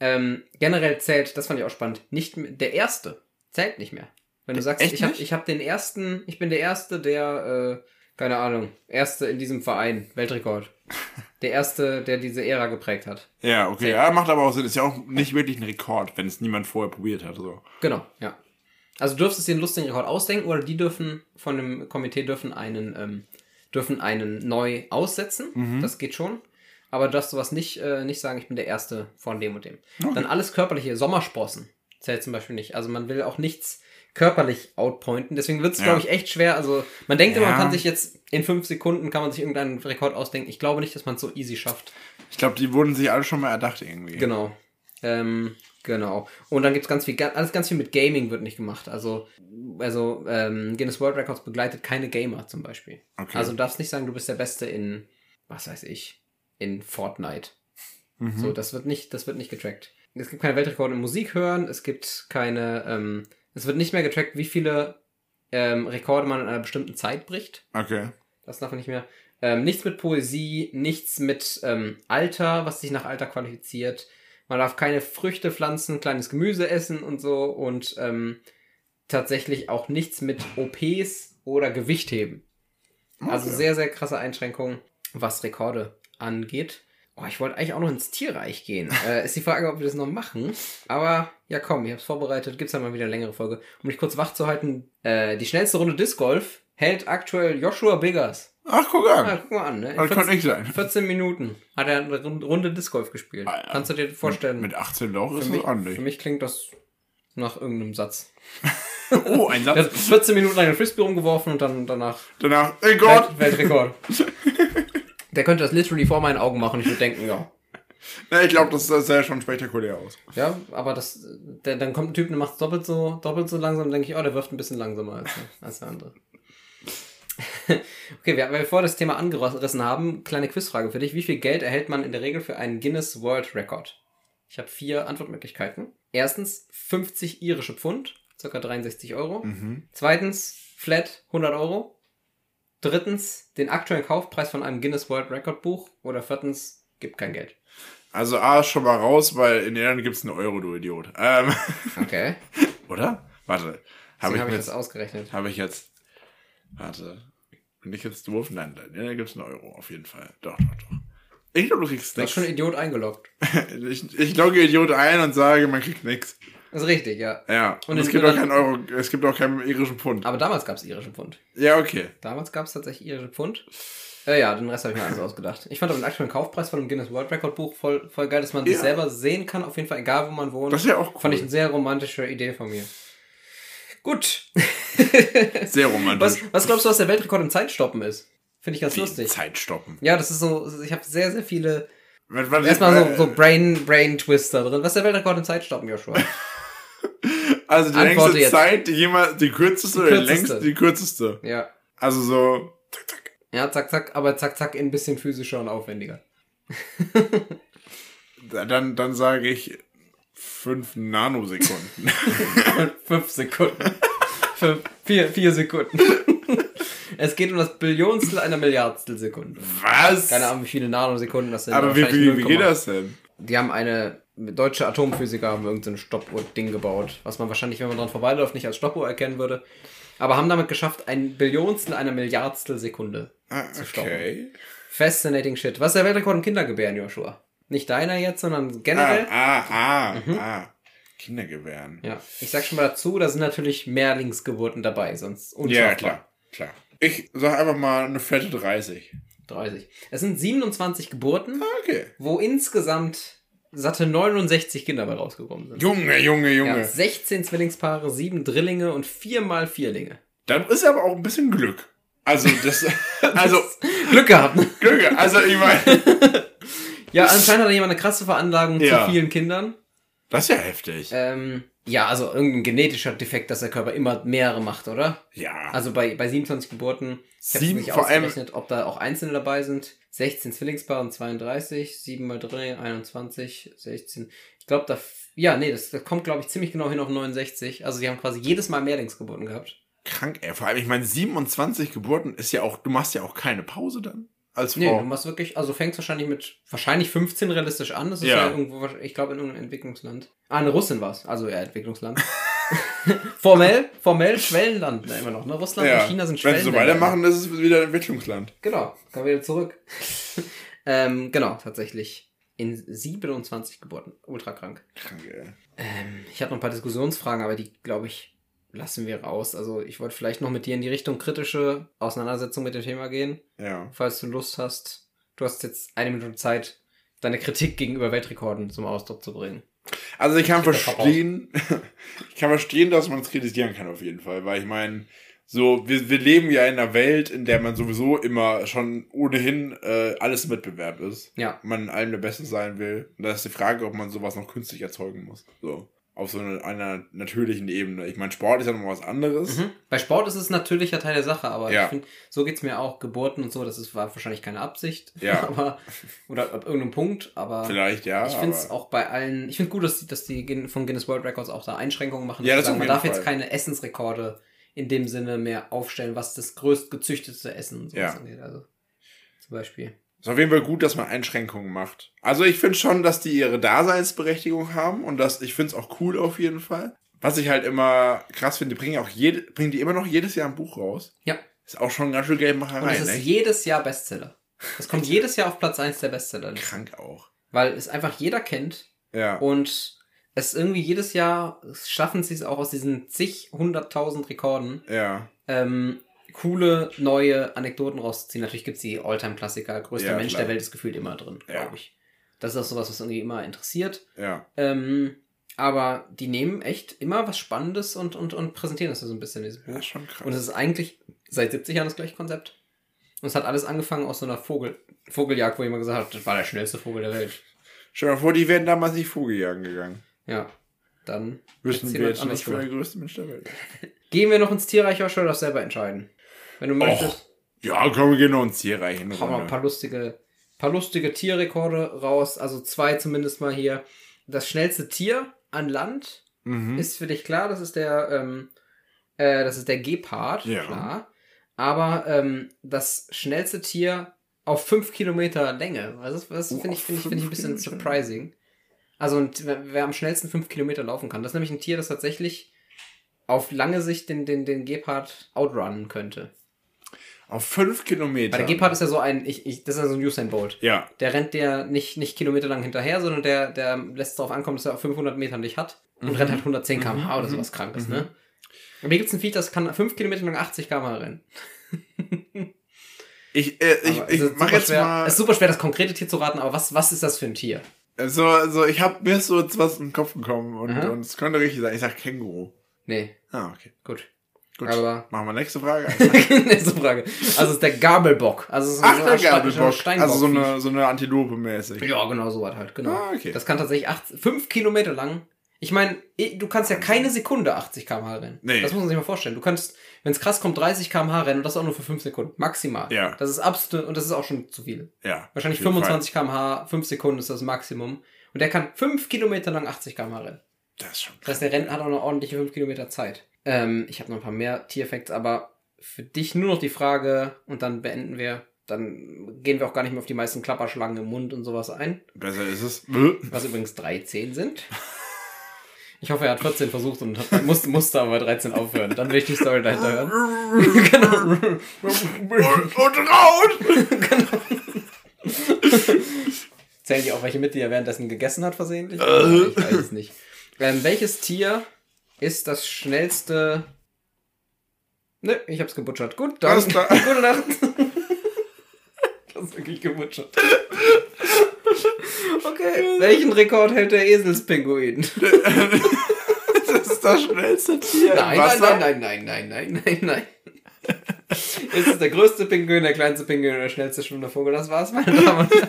S1: Ähm, generell zählt, das fand ich auch spannend, nicht der erste zählt nicht mehr. Wenn du sagst,
S2: Echt
S1: ich habe ich hab den ersten, ich bin der erste, der äh, keine Ahnung, erste in diesem Verein, Weltrekord. Der erste, der diese Ära geprägt hat.
S2: Ja, okay. Ja, macht aber auch Sinn. Ist ja auch nicht wirklich ein Rekord, wenn es niemand vorher probiert hat. So.
S1: Genau, ja. Also du dürftest dir einen lustigen Rekord ausdenken oder die dürfen von dem Komitee dürfen einen ähm, dürfen einen neu aussetzen.
S2: Mhm.
S1: Das geht schon. Aber du darfst sowas nicht, äh, nicht sagen, ich bin der Erste von dem und dem.
S2: Okay.
S1: Dann alles körperliche, Sommersprossen zählt zum Beispiel nicht. Also man will auch nichts körperlich outpointen. Deswegen wird es,
S2: Ja.
S1: glaube ich, echt schwer. Also man denkt immer, man
S2: Ja.
S1: kann sich jetzt in fünf Sekunden kann man sich irgendeinen Rekord ausdenken. Ich glaube nicht, dass man es so easy schafft.
S2: Ich glaube, die wurden sich alle schon mal erdacht irgendwie.
S1: Genau. Ähm, genau. Und dann gibt's ganz viel, alles ganz viel mit Gaming wird nicht gemacht. Also, also ähm, Guinness World Records begleitet keine Gamer zum Beispiel.
S2: Okay.
S1: Also du darfst nicht sagen, du bist der Beste in, was weiß ich, in Fortnite.
S2: Mhm.
S1: So, das wird nicht, das wird nicht getrackt. Es gibt keine Weltrekorde in Musik hören, es gibt keine, ähm, es wird nicht mehr getrackt, wie viele ähm, Rekorde man in einer bestimmten Zeit bricht.
S2: Okay.
S1: Das darf man nicht mehr. Ähm, nichts mit Poesie, nichts mit ähm, Alter, was sich nach Alter qualifiziert. Man darf keine Früchte pflanzen, kleines Gemüse essen und so. Und ähm, tatsächlich auch nichts mit OPs oder Gewicht heben. Also
S2: Okay.
S1: sehr, sehr krasse Einschränkungen, was Rekorde angeht. Oh, ich wollte eigentlich auch noch ins Tierreich gehen. äh, ist die Frage, ob wir das noch machen. Aber ja, komm, ich habe es vorbereitet. Gibt's dann mal wieder eine längere Folge. Um dich kurz wach zu halten, äh, die schnellste Runde Disc Golf hält aktuell Joshua Biggers.
S2: Ach, guck an.
S1: Ah, guck mal an, ne?
S2: Das kann
S1: 14,
S2: nicht sein.
S1: 14 Minuten hat er eine Rund- Runde Disc Golf gespielt.
S2: Ah, ja.
S1: Kannst du dir vorstellen?
S2: Mit 18 Loch ist
S1: mich,
S2: das ordentlich.
S1: für mich klingt das nach irgendeinem Satz.
S2: Oh, ein
S1: Er hat
S2: Satz.
S1: 14 Minuten lang den Frisbee rumgeworfen und dann danach
S2: Danach, ey Gott.
S1: Welt, Weltrekord. Der könnte das literally vor meinen Augen machen. Ich würde denken, ja.
S2: Na, ich glaube, das sah schon spektakulär aus.
S1: Ja, aber das, der, dann kommt ein Typ, der macht es doppelt so, doppelt so langsam, denke ich, oh, der wirft ein bisschen langsamer als, als der andere. Okay, wir, weil wir vor das Thema angerissen haben, kleine Quizfrage für dich. Wie viel Geld erhält man in der Regel für einen Guinness World Record? Ich habe vier Antwortmöglichkeiten. Erstens 50 irische Pfund, ca. 63 Euro.
S2: Mhm.
S1: Zweitens flat 100 Euro. Drittens den aktuellen Kaufpreis von einem Guinness World Record Buch. Oder viertens gibt kein Geld.
S2: Also A schon mal raus, weil in Irland gibt's einen Euro, du Idiot. Ähm,
S1: Okay.
S2: oder? Warte. Habe ich,
S1: habe ich
S2: jetzt,
S1: das ausgerechnet.
S2: habe ich jetzt. Warte. Bin ich jetzt doof? Nein, in Irland gibt's einen Euro, auf jeden Fall. Doch, doch, doch. Ich glaube, du kriegst
S1: Du hast
S2: nichts.
S1: schon Idiot eingeloggt.
S2: Ich, ich logge Idiot ein und sage, man kriegt nichts.
S1: Das ist richtig, ja.
S2: Ja.
S1: Und
S2: Und es gibt auch keinen Euro, es gibt auch keinen irischen Pfund.
S1: Aber damals gab es irische Pfund.
S2: Ja, okay.
S1: Damals gab es tatsächlich irische Pfund. Äh, ja, den Rest habe ich mir alles ausgedacht. Ich fand aber den aktuellen Kaufpreis von dem Guinness World Record Buch voll, voll geil, dass man sich
S2: Ja.
S1: selber sehen kann, auf jeden Fall, egal wo man wohnt.
S2: Das ist ja auch cool.
S1: Fand ich eine sehr romantische Idee von mir. Gut.
S2: Sehr romantisch.
S1: Was, was glaubst du, was der Weltrekord im Zeitstoppen ist? Finde ich ganz
S2: Wie
S1: lustig.
S2: Zeit stoppen.
S1: Ja, das ist so, ich habe sehr, sehr viele, erstmal so, so Brain, Brain Twister drin. Was ist der Weltrekord im Zeitstoppen, Joshua?
S2: Also die
S1: Antworte
S2: längste
S1: jetzt.
S2: Zeit, die jemand, die kürzeste
S1: die kürzeste.
S2: längste, die kürzeste.
S1: ja.
S2: Also so, zack, zack.
S1: Ja, zack, zack, aber zack, zack, ein bisschen physischer und aufwendiger.
S2: Dann, dann sage ich fünf Nanosekunden.
S1: Fünf Sekunden. Fünf, vier, vier Sekunden. es geht um das Billionstel einer Milliardstel Sekunde.
S2: Was?
S1: Keine Ahnung, wie viele Nanosekunden das sind.
S2: Aber wie, wie, wie geht
S1: 0,8.
S2: das denn?
S1: Die haben eine, deutsche Atomphysiker haben irgendein so Stoppuhr-Ding gebaut, was man wahrscheinlich, wenn man dran vorbeiläuft, nicht als Stoppuhr erkennen würde. Aber haben damit geschafft, ein Billionstel einer Milliardstel Sekunde.
S2: Ah,
S1: zu stoppen.
S2: okay.
S1: Fascinating shit. Was ist der Weltrekord im Kindergebären, Joshua? Nicht deiner jetzt, sondern
S2: Ah,
S1: generell?
S2: ah, ah, ah. Kindergebären.
S1: Ja. Ich sag schon mal dazu, da sind natürlich Mehrlingsgeburten dabei, sonst
S2: Ja,
S1: unschaffbar.
S2: klar, klar. Ich sag einfach mal eine fette 30.
S1: 30. Es sind 27 Geburten,
S2: Ah, Okay.
S1: wo insgesamt satte 69 Kinder bei rausgekommen sind.
S2: Junge, Junge, Junge.
S1: Ja, 16 Zwillingspaare, 7 Drillinge und 4 mal Vierlinge.
S2: Das ist aber auch ein bisschen Glück. Also, das, also,
S1: Glück gehabt. ne?
S2: Glück, also ich meine,
S1: Ja, anscheinend hat jemand eine krasse Veranlagung
S2: Ja.
S1: zu vielen Kindern.
S2: das ist ja heftig.
S1: Ähm, Ja, also irgendein genetischer Defekt, dass der Körper immer mehrere macht, oder?
S2: Ja.
S1: Also bei, bei 27 Geburten, ich habe nicht ausgerechnet, ob da auch Einzelne dabei sind. 16 Zwillingspaare und 32, 7 mal 3, 21, 16. Ich glaube, da, ja, nee, das, das kommt, glaube ich, ziemlich genau hin auf 69. Also sie haben quasi jedes Mal Mehrlingsgeburten gehabt.
S2: krank, ey. Vor allem, ich meine, 27 Geburten ist ja auch, du machst ja auch keine Pause dann als
S1: Nee,
S2: Frau.
S1: du machst wirklich, also fängst wahrscheinlich mit, wahrscheinlich 15 realistisch an. Das ist
S2: Ja.
S1: ja, irgendwo, ich glaube, in irgendeinem Entwicklungsland. Ah, eine Russin war's. Also ja, Entwicklungsland. formell, formell Schwellenland, ne, immer noch, ne? Russland und China sind
S2: Wenn sie so weitermachen, ist es wieder ein Entwicklungsland.
S1: Genau, wir wieder zurück. ähm, genau, tatsächlich. In 27 Geburten. Ultra krank.
S2: Krank, ey.
S1: Ähm, ich habe noch ein paar Diskussionsfragen, aber die, glaube ich, lassen wir raus. Also ich wollte vielleicht noch mit dir in die Richtung kritische Auseinandersetzung mit dem Thema gehen,
S2: Ja.
S1: falls du Lust hast. Du hast jetzt eine Minute Zeit, deine Kritik gegenüber Weltrekorden zum Ausdruck zu bringen.
S2: Also ich kann verstehen, ich kann verstehen, dass man es kritisieren kann auf jeden Fall, weil ich meine, so wir, wir leben ja in einer Welt, in der man sowieso immer schon ohnehin äh, alles im Wettbewerb ist.
S1: Ja.
S2: Man in allem der Beste sein will. Und da ist die Frage, ob man sowas noch künstlich erzeugen muss. So auf so einer, einer natürlichen Ebene. Ich meine, Sport ist ja noch was anderes.
S1: Mhm. Bei Sport ist es ein natürlicher Teil der Sache, aber
S2: Ja.
S1: ich finde, so geht's mir auch. Geburten und so, das ist, war wahrscheinlich keine Absicht.
S2: Ja.
S1: aber, oder ab irgendeinem Punkt, aber.
S2: Vielleicht ja.
S1: Ich finde es auch bei allen, ich finde gut, dass die, dass die von Guinness World Records auch da Einschränkungen machen.
S2: Ja, das
S1: sagen, man darf jetzt
S2: Fall.
S1: keine Essensrekorde in dem Sinne mehr aufstellen, was das größt gezüchtete Essen und sowas
S2: Ja.
S1: angeht. Also, zum Beispiel.
S2: Ist auf jeden Fall gut, dass man Einschränkungen macht. Also ich finde schon, dass die ihre Daseinsberechtigung haben und das, ich finde es auch cool auf jeden Fall. Was ich halt immer krass finde, die bringen auch jede, bringen die immer noch jedes Jahr ein Buch raus.
S1: Ja.
S2: Ist auch schon ganz schön
S1: Und
S2: Geldmacherei,
S1: es ist
S2: ne?
S1: jedes Jahr Bestseller. Das kommt jedes Jahr auf Platz 1 der Bestseller.
S2: Krank auch.
S1: Weil es einfach jeder kennt
S2: Ja.
S1: und es irgendwie jedes Jahr schaffen sie es auch aus diesen zig, hunderttausend Rekorden,
S2: ja.
S1: ähm, coole neue Anekdoten rauszuziehen. Natürlich gibt's die Alltime-Klassiker. Größter
S2: Ja,
S1: Mensch
S2: klar.
S1: der Welt ist gefühlt immer drin,
S2: Ja.
S1: glaube ich. Das ist auch sowas, was irgendwie immer interessiert.
S2: Ja.
S1: Ähm, aber die nehmen echt immer was Spannendes und, und, und präsentieren das so ein bisschen, Buch.
S2: Ja, schon krass.
S1: Und es ist eigentlich seit 70 Jahren das gleiche Konzept. Und es hat alles angefangen aus so einer Vogel, Vogeljagd, wo jemand gesagt hat, das war der schnellste Vogel der Welt.
S2: Stell dir mal vor, die wären damals nicht Vogeljagen gegangen.
S1: Ja. Dann
S2: Wüssten
S1: hätt's
S2: wir jetzt nicht, wer der größte Mensch der Welt.
S1: Gehen wir noch ins Tierreich oder das selber entscheiden? Wenn du möchtest,
S2: Ja, komm, wir gehen noch ins Tierreich hin.
S1: hauen wir ein paar lustige, paar lustige Tierrekorde raus. Also zwei zumindest mal hier. Das schnellste Tier an Land
S2: Mhm.
S1: ist für dich klar, das ist der, ähm, äh, das ist der Gepard,
S2: Ja.
S1: klar. Aber ähm, das schnellste Tier auf fünf Kilometer Länge, ist- was
S2: Oh,
S1: finde ich, finde ich, finde ich ein bisschen surprising. Also und wer, wer am schnellsten fünf Kilometer laufen kann, das ist nämlich ein Tier, das tatsächlich auf lange Sicht den, den, den Gepard outrunnen könnte.
S2: Auf fünf Kilometer.
S1: Weil der Gepard ist ja so ein, ich, ich, das ist ja so ein Usain Bolt.
S2: Ja.
S1: Der rennt der nicht, nicht kilometerlang hinterher, sondern der, der lässt es darauf ankommen, dass er auf 500 Metern dich hat und rennt halt 110 km/h oder sowas Krankes,
S2: Mhm.
S1: ne? Und hier gibt's ein Viech, das kann 5 Kilometer lang 80 km/h rennen.
S2: Ich, äh, ich, ich
S1: es
S2: mach jetzt
S1: schwer,
S2: mal.
S1: Es ist super schwer, das konkrete Tier zu raten, aber was, was ist das für ein Tier?
S2: So, so, ich hab mir so jetzt was in den Kopf gekommen und, und es könnte richtig sein. Ich sag Känguru.
S1: Nee,
S2: Ah, okay.
S1: gut.
S2: Gut.
S1: Aber-
S2: Machen wir nächste Frage.
S1: Nächste Frage. Also es ist der Gabelbock. Also es ist
S2: Ach,
S1: so
S2: der Gabelbock. Also so eine, so eine Antilope mäßig.
S1: Ja, genau, so was halt, genau.
S2: Ah, okay.
S1: Das kann tatsächlich 5 Kilometer lang. Ich meine, du kannst ja keine Sekunde 80 km/h rennen.
S2: Nee.
S1: Das muss man sich mal vorstellen. Du kannst, wenn es krass kommt, 30 km/h rennen und das auch nur für 5 Sekunden. Maximal.
S2: Ja.
S1: Das ist absolut, und das ist auch schon zu viel.
S2: Ja.
S1: Wahrscheinlich
S2: auf jeden
S1: 25 km/h, 5 Sekunden ist das Maximum. Und der kann 5 Kilometer lang 80 km/h rennen.
S2: Das ist schon
S1: Das heißt, der rennt hat auch eine ordentliche 5 Kilometer Zeit. Ähm, ich habe noch ein paar mehr Tierfacts, aber für dich nur noch die Frage und dann beenden wir. Dann gehen wir auch gar nicht mehr auf die meisten Klapperschlangen im Mund und sowas ein.
S2: Besser ist es.
S1: Was übrigens 13 sind. Ich hoffe, er hat 14 versucht und hat, musste, musste aber bei 13 aufhören. Dann will ich die Story dahinter hören. genau.
S2: und, raus!
S1: Zählen die auch welche mit, die er währenddessen gegessen hat, versehentlich?
S2: Äh.
S1: Ich weiß es nicht. Ähm, welches Tier ist das schnellste. Ne, ich hab's gebutschert. Gut, dann.
S2: Alles klar.
S1: Gute Nacht. das ist wirklich gebutschert. Okay. Welchen Rekord hält der Eselspinguin?
S2: Das ist das schnellste Tier.
S1: Nein, nein, nein, nein, nein, nein, nein, nein, nein. Es ist der größte Pinguin, der kleinste Pinguin und der schnellste schwimmende Vogel. Das war's, meine Damen und Herren.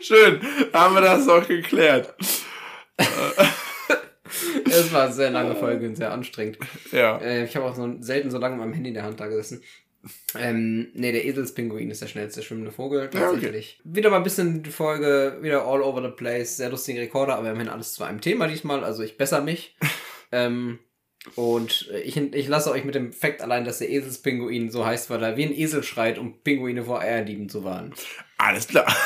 S2: Schön, haben wir das auch geklärt.
S1: war eine sehr lange Folge und sehr anstrengend.
S2: Ja.
S1: Äh, ich habe auch so, selten so lange mit meinem Handy in der Hand da gesessen. Ähm, nee, der Eselspinguin ist der schnellste schwimmende Vogel,
S2: Ja, okay.
S1: tatsächlich. Wieder mal ein bisschen die Folge, wieder all over the place, sehr lustige Rekorder, aber immerhin alles zu einem Thema diesmal, also ich besser mich. ähm, und ich, ich lasse euch mit dem Fakt allein, dass der Eselspinguin so heißt, weil er wie ein Esel schreit, um Pinguine vor Eierlieben zu warnen.
S2: Alles klar.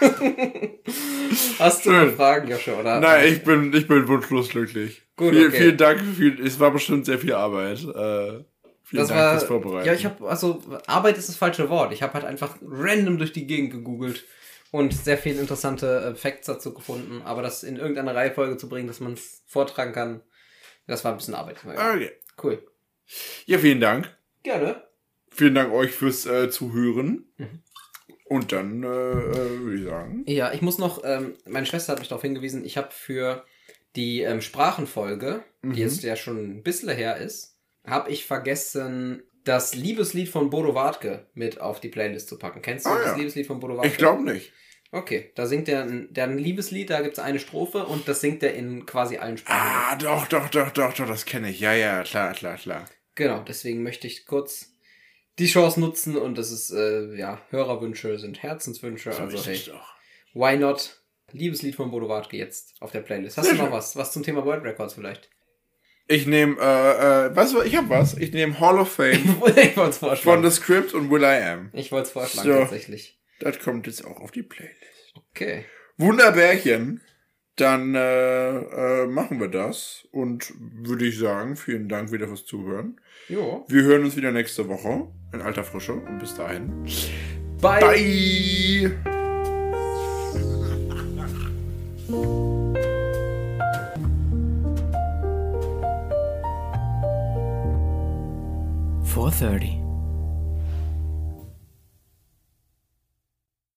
S1: Hast du
S2: Schön.
S1: Fragen, Joscha, oder?
S2: Nein, ich bin, ich bin wunschlos glücklich.
S1: Gut,
S2: Viel,
S1: okay.
S2: Vielen Dank. Viel, es war bestimmt sehr viel Arbeit. Äh, vielen
S1: Das
S2: Dank
S1: war,
S2: fürs Vorbereiten.
S1: ja, ich habe, also, Arbeit ist das falsche Wort. Ich habe halt einfach random durch die Gegend gegoogelt und sehr viele interessante äh, Facts dazu gefunden. Aber das in irgendeine Reihenfolge zu bringen, dass man es vortragen kann, das war ein bisschen Arbeit.
S2: okay.
S1: Cool.
S2: Ja, vielen Dank.
S1: Gerne.
S2: Vielen Dank euch fürs äh, Zuhören.
S1: Mhm.
S2: Und dann äh, äh, würde ich sagen.
S1: Ja, ich muss noch, ähm, meine Schwester hat mich darauf hingewiesen, ich habe für die ähm, Sprachenfolge,
S2: Mhm.
S1: die jetzt ja schon ein bisschen her ist, habe ich vergessen, das Liebeslied von Bodo Wartke mit auf die Playlist zu packen. Kennst du
S2: Ah,
S1: das
S2: ja.
S1: Liebeslied von Bodo Wartke?
S2: Ich glaube nicht.
S1: Okay, da singt er ein, der ein Liebeslied, da gibt es eine Strophe und das singt er in quasi allen Sprachen.
S2: Ah, doch, doch, doch, doch, doch, das kenne ich. Ja, ja, klar, klar, klar.
S1: Genau, deswegen möchte ich kurz die Chance nutzen und das ist, äh, ja, Hörerwünsche sind Herzenswünsche,
S2: So
S1: also hey,
S2: doch.
S1: why not? Liebeslied von Bodo Wartke jetzt auf der Playlist. Hast
S2: Sehr
S1: du noch
S2: schön.
S1: was? Was zum Thema World Records vielleicht?
S2: Ich nehme, äh, äh, weißt du, ich hab was. Ich nehme Hall of Fame
S1: ich wollte es
S2: von
S1: vorschlagen.
S2: The Script und Will I Am.
S1: Ich wollte es vorschlagen,
S2: So.
S1: tatsächlich.
S2: Das kommt jetzt auch auf die Playlist.
S1: Okay.
S2: Wunderbärchen. Dann äh, äh, machen wir das und würde ich sagen, vielen Dank wieder fürs Zuhören.
S1: Jo.
S2: Wir hören uns wieder nächste Woche in alter Frische und bis dahin.
S1: Bye.
S2: Bye!
S1: Four thirty.